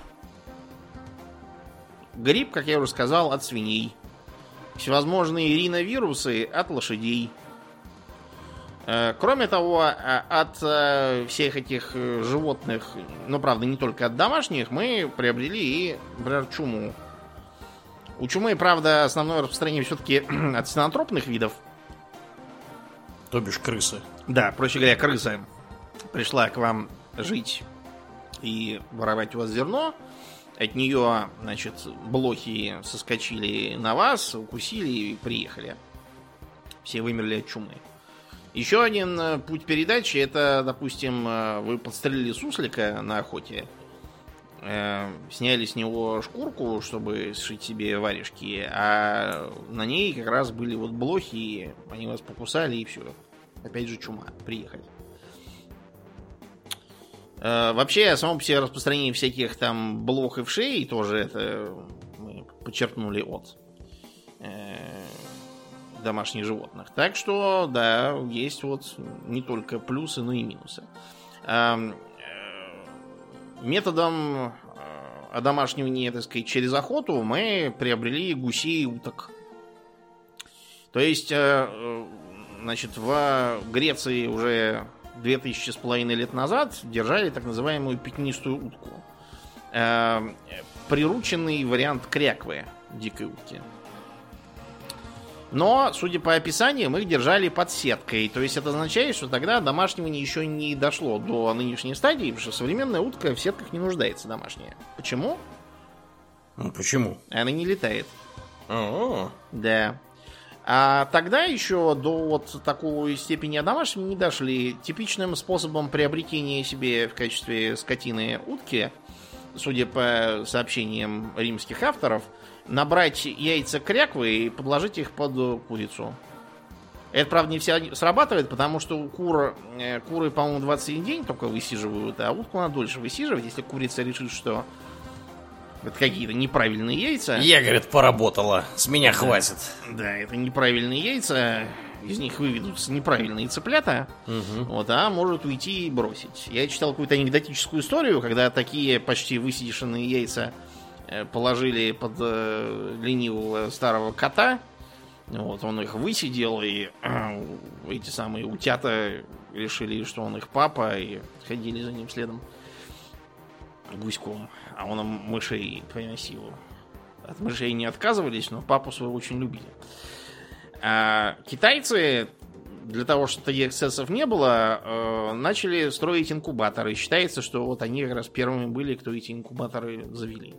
Грипп, как я уже сказал, от свиней. Всевозможные риновирусы от лошадей. Э, Кроме того, э, от э, всех этих животных, ну, правда, не только от домашних, мы приобрели и, например, чуму. У чумы, правда, основное распространение все-таки от синантропных видов. То бишь крысы. Да, проще говоря, крыса пришла к вам жить и воровать у вас зерно. От нее, значит, блохи соскочили на вас, укусили и приехали. Все вымерли от чумы. Еще один э, путь передачи это, допустим, э, вы подстрелили суслика на охоте, э, сняли с него шкурку, чтобы сшить себе варежки, а на ней как раз были вот блохи, они вас покусали и все. Опять же чума. Приехали. Э, Вообще, само по себе распространение всяких там блох и вшей тоже это мы подчеркнули от домашних животных. Так что, да, есть вот не только плюсы, но и минусы. Эм, э, Методом э, одомашнивания, так сказать, через охоту мы приобрели гусей и уток. То есть, э, значит, в Греции уже 2000 с половиной лет назад держали так называемую пятнистую утку. Э, Прирученный вариант кряквы дикой утки. Но, судя по описаниям, их держали под сеткой. То есть это означает, что тогда домашнивание еще не дошло до нынешней стадии, потому что современная утка в сетках не нуждается домашняя. Почему? Ну, почему? Она не летает. А, Да. А тогда еще до вот такой степени одомашнивания не дошли. Типичным способом приобретения себе в качестве скотины утки, судя по сообщениям римских авторов, набрать яйца кряквы и подложить их под курицу. Это, правда, не все срабатывает, потому что у кур, э, куры, по-моему, 21 день только высиживают, а утку надо дольше высиживать, если курица решит, что это какие-то неправильные яйца. Я, говорит, поработала. С меня хватит. Да, это неправильные яйца, из них выведутся неправильные цыплята, вот, а может уйти и бросить. Я читал какую-то анекдотическую историю, когда такие почти высидевшие яйца э, положили под э, ленивого старого кота, вот, он их высидел, и э, эти самые утята решили, что он их папа, и ходили за ним следом гуськом, а он им мышей приносил. От мышей не отказывались, но папу своего очень любили. А китайцы, для того, чтобы таких эксцессов не было, э, начали строить инкубаторы. Считается, что вот они как раз первыми были, кто эти инкубаторы завели.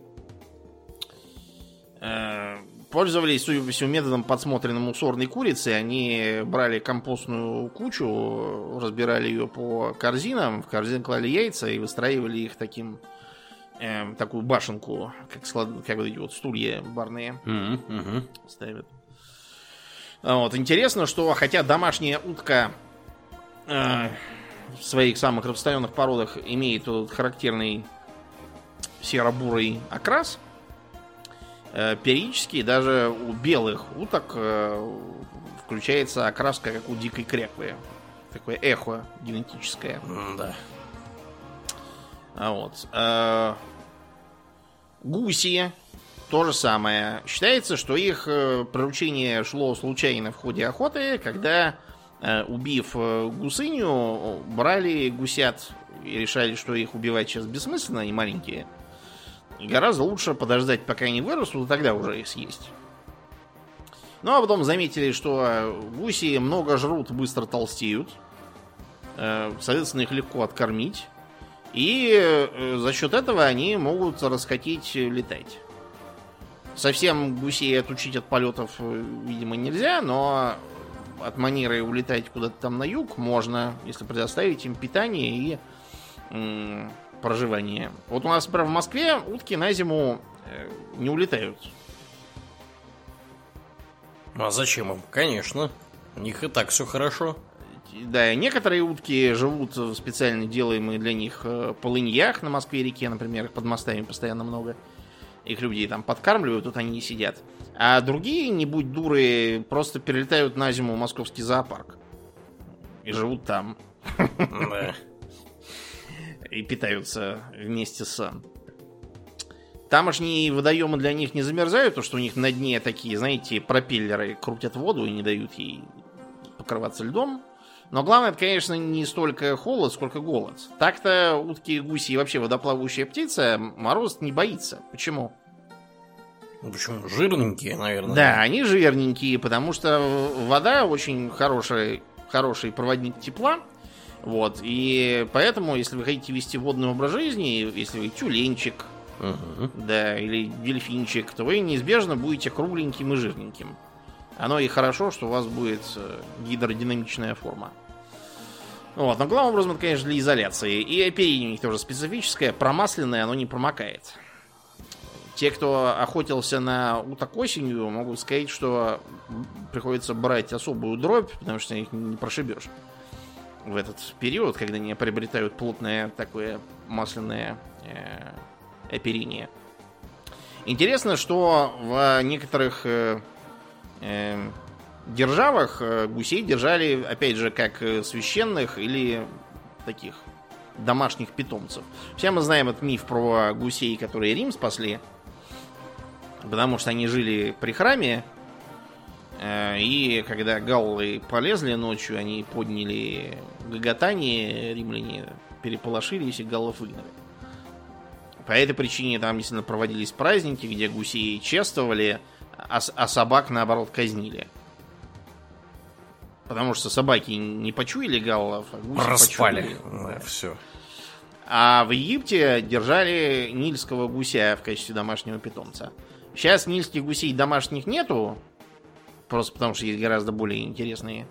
Э, Пользовались, судя по всему, методом подсмотренным у сорной курицы. Они брали компостную кучу, разбирали ее по корзинам, в корзин клали яйца и выстраивали их таким эм, такую башенку, как, склад, как вот эти вот стулья барные Мгм, мгм. ставят. А Вот. Интересно, что хотя домашняя утка э, в своих самых распространенных породах имеет вот характерный серо-бурый окрас, э, периодически даже у белых уток э, включается окраска, как у дикой кряквы. Такое эхо генетическое. М-да. А вот. э, гуси то же самое. Считается, что их э, приручение шло случайно в ходе охоты, когда, э, убив э, гусыню, брали гусят и решали, что их убивать сейчас бессмысленно, они маленькие. Гораздо лучше подождать, пока они вырастут, и тогда уже их съесть. Ну, а потом заметили, что э, гуси много жрут, быстро толстеют. Э, Соответственно, их легко откормить. И э, за счет этого они могут расхотеть летать. Совсем гусей отучить от полетов, э, видимо, нельзя, но от манеры улетать куда-то там на юг можно, если предоставить им питание и проживание. Вот у нас, например, в Москве утки на зиму э, не улетают. А зачем им? Конечно. У них и так все хорошо. Да, некоторые утки живут в специально делаемых для них э, полыньях на Москве-реке, например, под мостами постоянно много. Их людей там подкармливают, тут они и сидят. А другие, не будь дуры, просто перелетают на зиму в московский зоопарк. И живут там. И питаются вместе с... Тамошние водоемы для них не замерзают, потому что у них на дне такие, знаете, пропеллеры крутят воду и не дают ей покрываться льдом. Но главное, это, конечно, не столько холод, сколько голод. Так-то утки, гуси и вообще водоплавающая птица мороз не боится. Почему? Ну, почему? Жирненькие, наверное. Да, они жирненькие, потому что вода очень хороший, хороший проводник тепла. Вот, и поэтому, если вы хотите вести водный образ жизни, если вы тюленчик, Мгм. да, или дельфинчик, то вы неизбежно будете кругленьким и жирненьким. Оно и хорошо, что у вас будет э, гидродинамичная форма. Вот, но главным образом это, конечно, для изоляции. И оперение у них тоже специфическое, промасленное, оно не промокает. Те, кто охотился на уток осенью, могут сказать, что приходится брать особую дробь, потому что их не прошибешь в этот период, когда они приобретают плотное такое масляное э, оперение. Интересно, что в некоторых э, э, державах э, гусей держали, опять же, как э, священных или таких домашних питомцев. Все мы знаем этот миф про гусей, которые Рим спасли, потому что они жили при храме, и когда галлы полезли ночью, они подняли гоготание, римляне переполошились и галлов выгнали. По этой причине там действительно проводились праздники, где гусей чествовали, а, а собак, наоборот, казнили. Потому что собаки не почуяли галлов, а гуси Проспали. почуяли. Да, все. А в Египте держали нильского гуся в качестве домашнего питомца. Сейчас нильских гусей домашних нету, просто потому что есть гораздо более интересные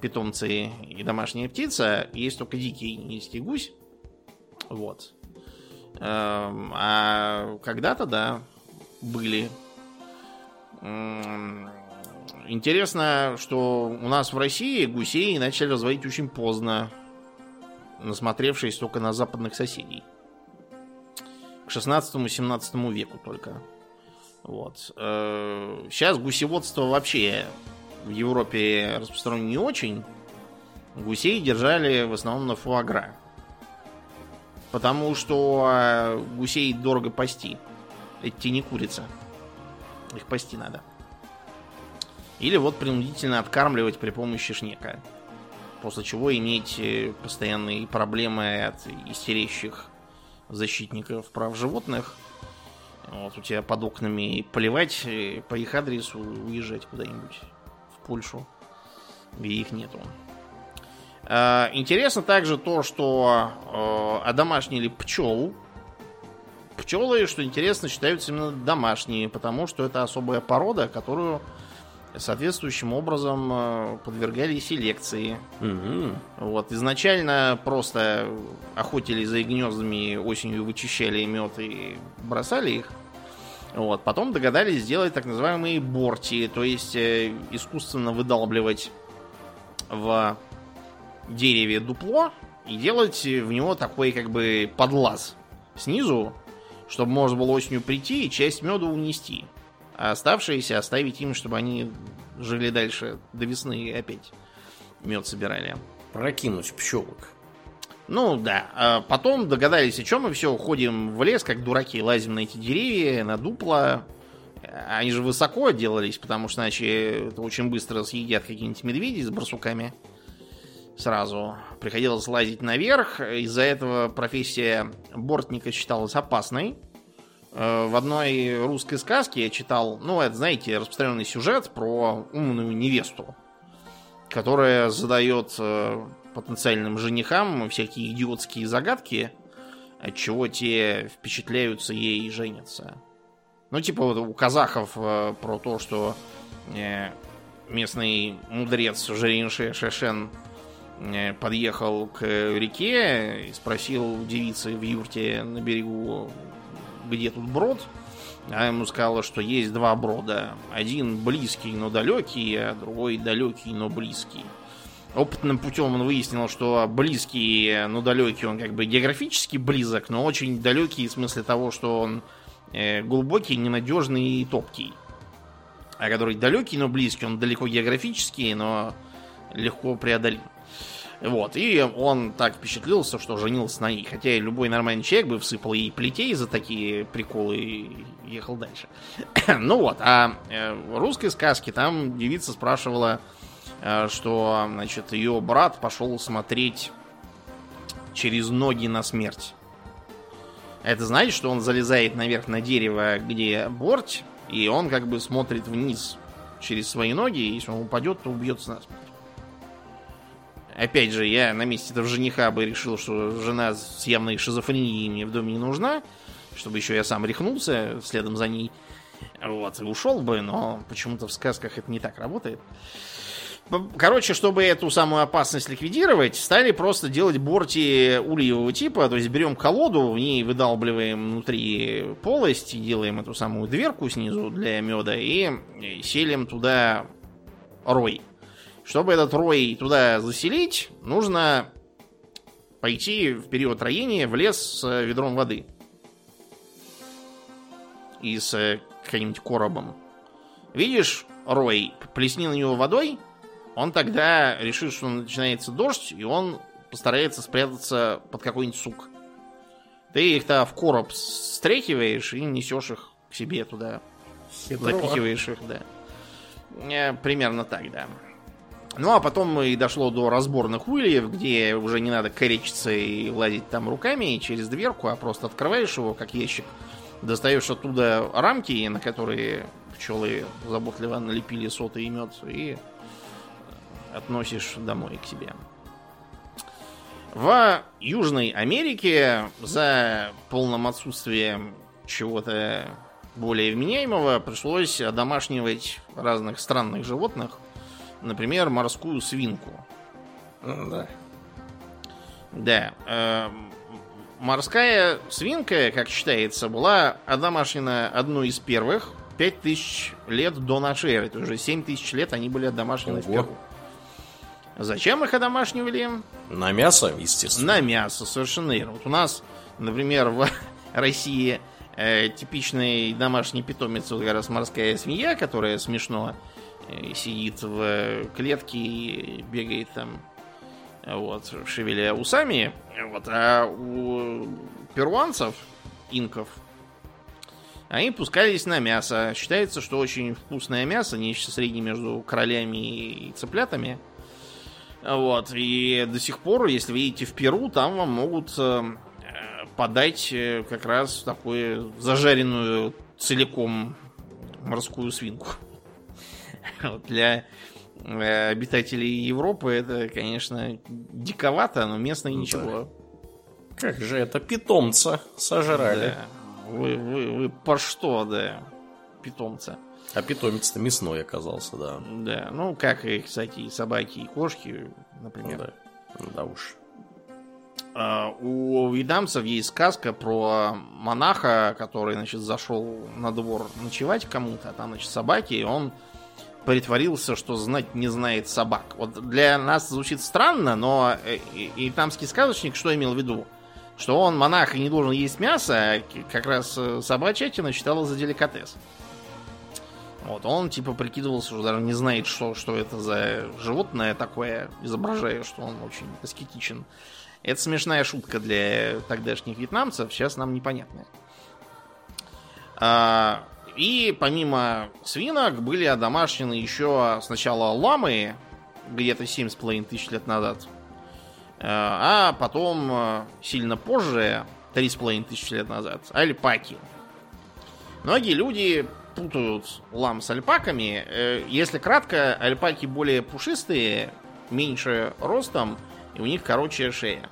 питомцы и домашняя птица. Есть только дикий нильский гусь. Вот. Эм, А когда-то, да, были. Интересно, что у нас в России гусей начали разводить очень поздно насмотревшись только на западных соседей. К 16-17 веку только. Вот. Э, Сейчас гусеводство вообще в Европе распространено не очень. Гусей держали в основном на фуагра. Потому что э, гусей дорого пасти. Эти не курица. Их пасти надо. Или вот принудительно откармливать при помощи шнека. После чего иметь э, постоянные проблемы от истерящих защитников прав животных. Вот у тебя под окнами поливать по их адресу, уезжать куда-нибудь в Польшу, где их нету. А, Интересно также то, что э, одомашнили пчел. Пчелы, что интересно, считаются именно домашние, потому что это особая порода, которую соответствующим образом э, подвергали селекции. Мгм. Вот, изначально просто охотились за гнездами, осенью вычищали мед и бросали их. Вот, потом догадались сделать так называемые борти, то есть э, искусственно выдалбливать в дереве дупло и делать в него такой как бы подлаз снизу, чтобы можно было осенью прийти и часть меда унести, а оставшиеся оставить им, чтобы они жили дальше до весны и опять мед собирали. Прокинуть пчелок. Ну да, а потом догадались, о чем мы все ходим в лес, как дураки, лазим на эти деревья, на дупла. Они же высоко делались, потому что иначе это очень быстро съедят какие-нибудь медведи с барсуками. Сразу приходилось лазить наверх. Из-за этого профессия бортника считалась опасной. Э, В одной русской сказке я читал, ну, это, знаете, распространенный сюжет про умную невесту, которая задает э, потенциальным женихам всякие идиотские загадки, от чего те впечатляются ей и женятся. Ну, типа вот у казахов э, про то, что э, местный мудрец Жиринше Шешен э, подъехал к реке и спросил девицы в юрте на берегу, где тут брод. А ему сказала, что есть два брода. Один близкий, но далекий, а другой далекий, но близкий. Опытным путем он выяснил, что близкий, но далекий он как бы географически близок, но очень далекий в смысле того, что он э, глубокий, ненадежный и топкий. А который далекий, но близкий, он далеко географический, но легко преодолим. Вот, и он так впечатлился, что женился на ней. Хотя любой нормальный человек бы всыпал ей плетей за такие приколы и ехал дальше. ну вот, а э, в русской сказке там девица спрашивала, э, что, значит, ее брат пошел смотреть через ноги на смерть. Это значит, что он залезает наверх на дерево, где борт, и он как бы смотрит вниз через свои ноги, и если он упадет, то убьется насмерть. Опять же, я на месте этого жениха бы решил, что жена с явной шизофренией мне в доме не нужна, чтобы еще я сам рехнулся следом за ней. Вот, и ушел бы, но почему-то в сказках это не так работает. Короче, чтобы эту самую опасность ликвидировать, стали просто делать борти ульевого типа. То есть берем колоду, в ней выдалбливаем внутри полость, делаем эту самую дверку снизу для меда и селим туда рой. Чтобы этот рой туда заселить, нужно пойти в период роения в лес с ведром воды. И с каким-нибудь коробом. Видишь рой, плесни на него водой, он тогда решит, что начинается дождь, и он постарается спрятаться под какой-нибудь сук. Ты их-то в короб стряхиваешь и несешь их к себе туда. Хитро. Запихиваешь их, да. Э, примерно так, да. Ну, а потом и дошло до разборных ульев, где уже не надо коречиться и лазить там руками через дверку, а просто открываешь его, как ящик, достаешь оттуда рамки, на которые пчелы заботливо налепили соты и мед, и относишь домой к себе. В Южной Америке за полным отсутствием чего-то более вменяемого пришлось одомашнивать разных странных животных, Например, морскую свинку. Да. Да. Э, морская свинка, как считается, была одомашнена одной из первых 5000 лет до нашей эры. Это уже 7000 лет они были одомашнены Ого. в Перу. Зачем их одомашнивали? На мясо, естественно. На мясо, совершенно верно. Вот у нас, например, в России э, типичный домашний питомец, вот как раз морская свинья, которая смешно сидит в клетке и бегает там, вот, шевеля усами. Вот, а у перуанцев, инков, они пускались на мясо. Считается, что очень вкусное мясо, нечто среднее между королями и цыплятами. Вот, и до сих пор, если вы едете в Перу, там вам могут э, подать э, как раз такую зажаренную целиком морскую свинку. Для э, обитателей Европы это, конечно, диковато, но местные ничего. Как же это питомца сожрали? Да. Вы, вы, вы по что, да, питомца? А питомец-то мясной оказался, да. Да, ну, как и, кстати, и собаки, и кошки, например. Да, да уж. А, у вьетнамцев есть сказка про монаха, который, значит, зашел на двор ночевать кому-то, а там, значит, собаки, и он притворился, что знать не знает собак. Вот для нас звучит странно, но э, вьетнамский сказочник что имел в виду? Что он монах и не должен есть мясо, а как раз э, собачатина считала за деликатес. Вот, он типа прикидывался, что даже не знает, что, что это за животное такое, изображая, что он очень аскетичен. Это смешная шутка для тогдашних вьетнамцев, сейчас нам непонятная. А, и помимо свинок были одомашнены еще сначала ламы, где-то 7,5 тысяч лет назад. Э, а потом, э, сильно позже, 3,5 тысячи лет назад, альпаки. Многие люди путают лам с альпаками. Э, если кратко, альпаки более пушистые, меньше ростом, и у них короче шея.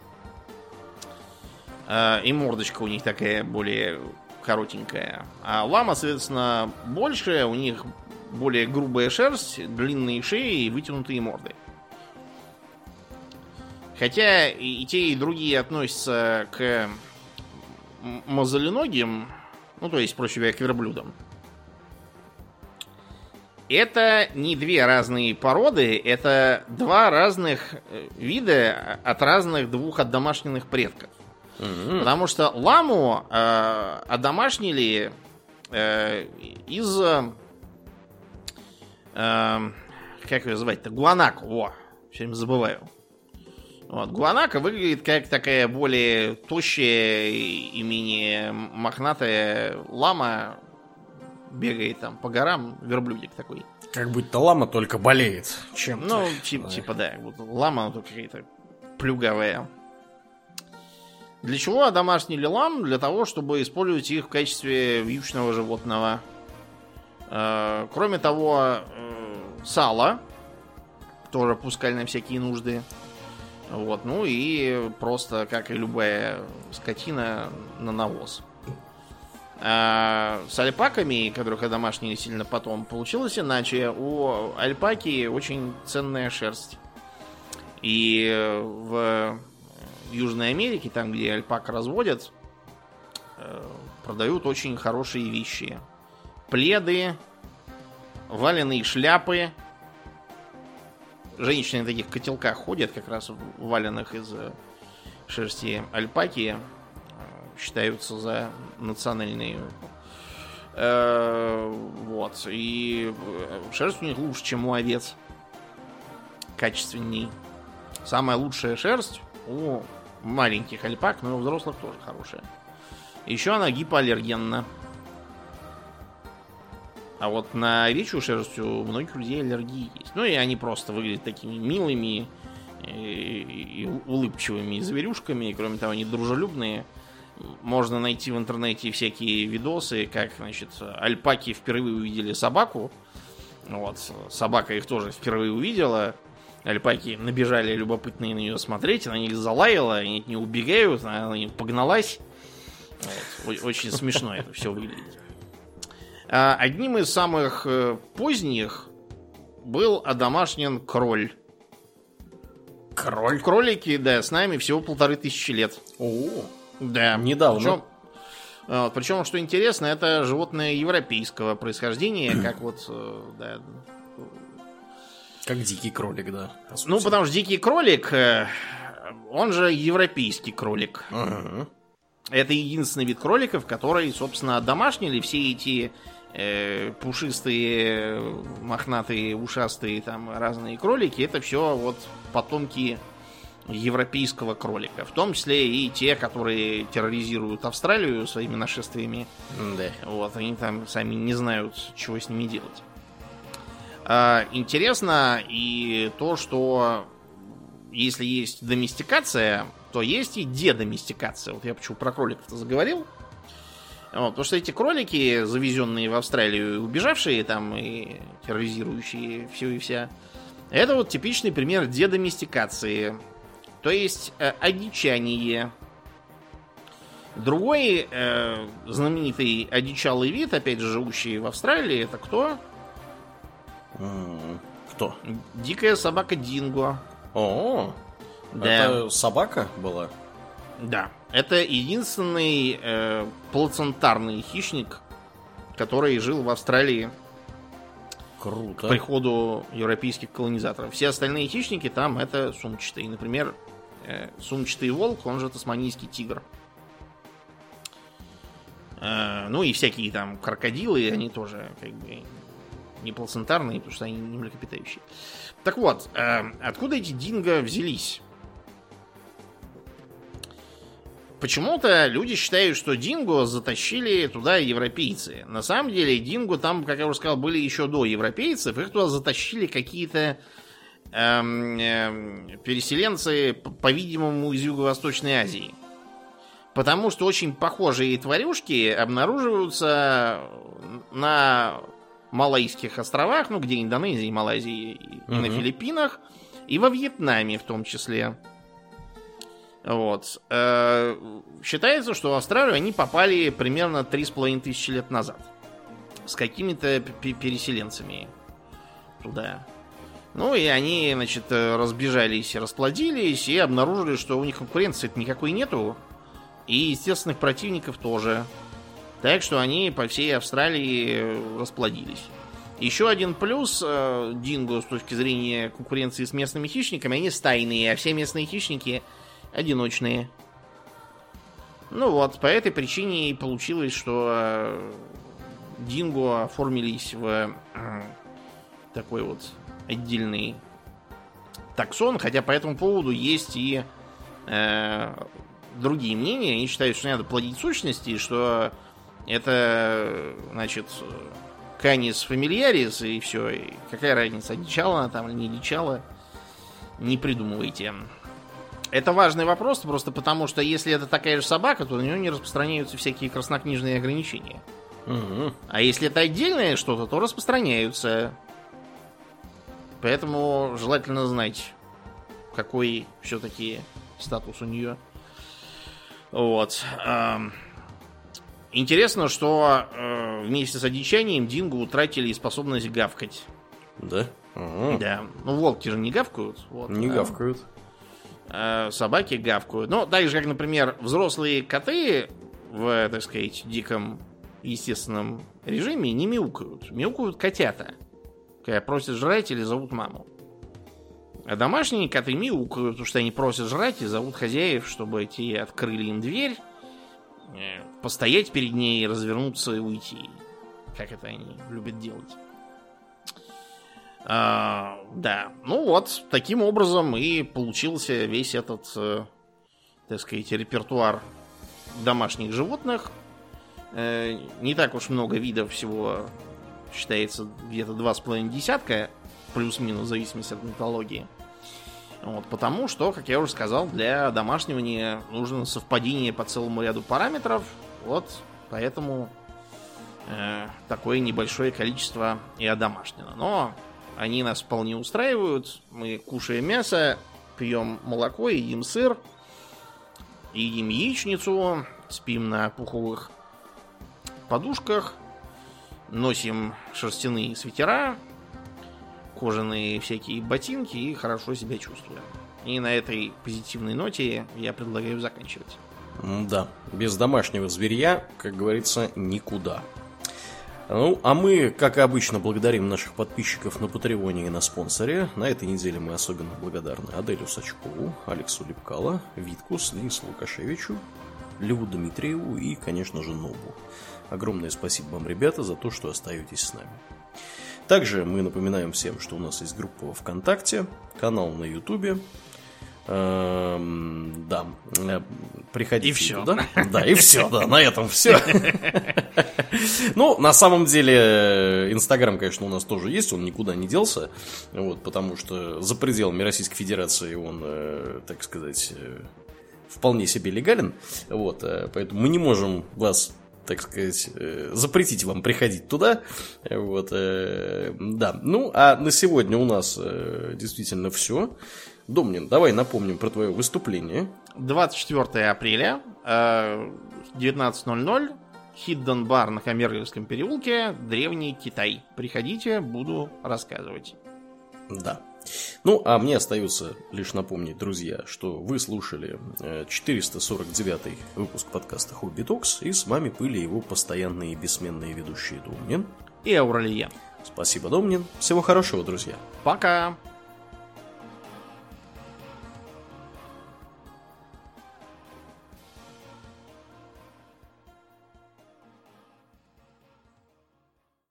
И мордочка у них такая более коротенькая. А лама, соответственно, больше, у них более грубая шерсть, длинные шеи и вытянутые морды. Хотя и те, и другие относятся к мозоленогим, ну, то есть, проще говоря, к верблюдам. Это не две разные породы, это два разных э, вида от разных двух отдомашненных предков. Mm-hmm. Потому что ламу э, одомашнили э, из... Э, как ее звать-то? Гуанаку. Во, все время забываю. Вот. Гуанака выглядит как такая более тощая и менее мохнатая лама. Бегает там по горам, верблюдик такой. Как будто лама только болеет чем Ну, типа, типа да. Вот лама вот какая-то плюгавая. Для чего одомашнили лам? Для того, чтобы использовать их в качестве вьючного животного. Э, кроме того, э, сало тоже пускали на всякие нужды. Вот, ну и просто, как и любая скотина, на навоз. А с альпаками, которых я домашние сильно потом, получилось иначе. У альпаки очень ценная шерсть. И в Южной Америке, там, где альпак разводят, э, продают очень хорошие вещи. Пледы, валенные шляпы, женщины в таких котелках ходят, как раз валенных из э, шерсти альпаки, э, считаются за национальные. Вот. И шерсть у них лучше, чем у овец. Качественней. Самая лучшая шерсть у маленьких альпак, но и у взрослых тоже хорошая. Еще она гипоаллергенна. А вот на овечью шерсть у многих людей аллергии есть. Ну и они просто выглядят такими милыми и, улыбчивыми зверюшками. И, кроме того, они дружелюбные. Можно найти в интернете всякие видосы, как, значит, альпаки впервые увидели собаку. Вот, собака их тоже впервые увидела. Альпаки набежали любопытные на нее смотреть, она них залаяла, они от нее убегают, она на них погналась. Вот, очень смешно это все выглядит. А, одним из самых э, поздних был одомашнен кроль. Кроль? Кролики, да, с нами всего полторы тысячи лет. О, да. Недавно. Причем, а, причем, что интересно, это животное европейского происхождения, как вот, э, да. Как дикий кролик, да. Ну, потому что дикий кролик, э, он же европейский кролик. Ага. Это единственный вид кроликов, который, собственно, домашнили все эти э, пушистые, мохнатые, ушастые там разные кролики, это все вот потомки европейского кролика. В том числе и те, которые терроризируют Австралию своими нашествиями. Да. Вот, они там сами не знают, чего с ними делать. А, интересно и то, что если есть доместикация, то есть и дедоместикация. Вот я почему про кроликов-то заговорил. Вот, потому что эти кролики, завезенные в Австралию, убежавшие там и терроризирующие все и вся, это вот типичный пример дедоместикации. То есть э, одичание. Другой э, знаменитый одичалый вид, опять же, живущий в Австралии, это кто? Кто? Дикая собака Динго. О, да. это собака была? Да. Это единственный э, плацентарный хищник, который жил в Австралии Круто. к приходу европейских колонизаторов. Все остальные хищники там это сумчатые. Например, э, сумчатый волк, он же тасманийский тигр. Э, ну и всякие там крокодилы, они тоже как бы не плацентарные, потому что они не млекопитающие. Так вот, э, откуда эти динго взялись? Почему-то люди считают, что Динго затащили туда европейцы. На самом деле, Динго там, как я уже сказал, были еще до европейцев. Их туда затащили какие-то эм, эм, переселенцы, по-видимому, из Юго-Восточной Азии. Потому что очень похожие тварюшки обнаруживаются на Малайских островах, ну, где Индонезия, Малайзия, и угу. на Филиппинах, и во Вьетнаме в том числе. Вот. Э, считается, что в Австралию они попали примерно 3,5 тысячи лет назад. С какими-то переселенцами туда. Ну и они, значит, разбежались, расплодились и обнаружили, что у них конкуренции никакой нету. И естественных противников тоже. Так что они по всей Австралии расплодились. Еще один плюс э, Динго с точки зрения конкуренции с местными хищниками, они стайные, а все местные хищники одиночные. Ну вот, по этой причине и получилось, что э, Динго оформились в э, такой вот отдельный таксон, хотя по этому поводу есть и э, другие мнения. Они считают, что не надо плодить сущности, что это, значит, Канис фамильярис и все. И какая разница, дичала она там или не дичала, не придумывайте. Это важный вопрос, просто потому что если это такая же собака, то на нее не распространяются всякие краснокнижные ограничения. Угу. А если это отдельное что-то, то распространяются. Поэтому желательно знать, какой все-таки статус у нее. Вот. Интересно, что э, вместе с одичанием Динго утратили способность гавкать. Да? Ага. Да. Ну, волки же не гавкают. Вот, не а, гавкают. Э, собаки гавкают. Ну, так же, как, например, взрослые коты в, так сказать, диком естественном режиме не мяукают. Мяукают котята. Когда просят жрать или зовут маму. А домашние коты мяукают, потому что они просят жрать и зовут хозяев, чтобы те открыли им дверь постоять перед ней, развернуться и уйти. Как это они любят делать. А, да, ну вот, таким образом и получился весь этот, э, так сказать, репертуар домашних животных. Э, не так уж много видов всего считается где-то два с половиной десятка, плюс-минус, в зависимости от металлогии. Вот, потому что, как я уже сказал, для домашнего нужно совпадение по целому ряду параметров. Вот, поэтому э, такое небольшое количество и одомашнено. Но они нас вполне устраивают. Мы кушаем мясо, пьем молоко, едим сыр, едим яичницу, спим на пуховых подушках, носим шерстяные свитера, кожаные всякие ботинки и хорошо себя чувствуем. И на этой позитивной ноте я предлагаю заканчивать. Да, без домашнего зверья, как говорится, никуда. Ну, а мы, как и обычно, благодарим наших подписчиков на Патреоне и на спонсоре. На этой неделе мы особенно благодарны Аделю Сачкову, Алексу Лепкало, Виткус, Денису Лукашевичу, Льву Дмитриеву и, конечно же, Нобу. Огромное спасибо вам, ребята, за то, что остаетесь с нами. Также мы напоминаем всем, что у нас есть группа во ВКонтакте, канал на Ютубе. Эм, да, э, приходите и все. туда. Да, и все, да, на этом все. Ну, на самом деле, Инстаграм, конечно, у нас тоже есть, он никуда не делся, вот, потому что за пределами Российской Федерации он, э, так сказать, э, вполне себе легален, вот, поэтому мы не можем вас так сказать, э, запретить вам приходить туда. Вот, э, да. Ну, а на сегодня у нас э, действительно все. Домнин, давай напомним про твое выступление. 24 апреля, 19.00, Хидден бар на Камергерском переулке, Древний Китай. Приходите, буду рассказывать. Да. Ну, а мне остается лишь напомнить, друзья, что вы слушали 449 э, выпуск подкаста Хобби Токс, и с вами были его постоянные и бессменные ведущие Домнин и Ауралия. Спасибо, Домнин. Всего хорошего, друзья. Пока.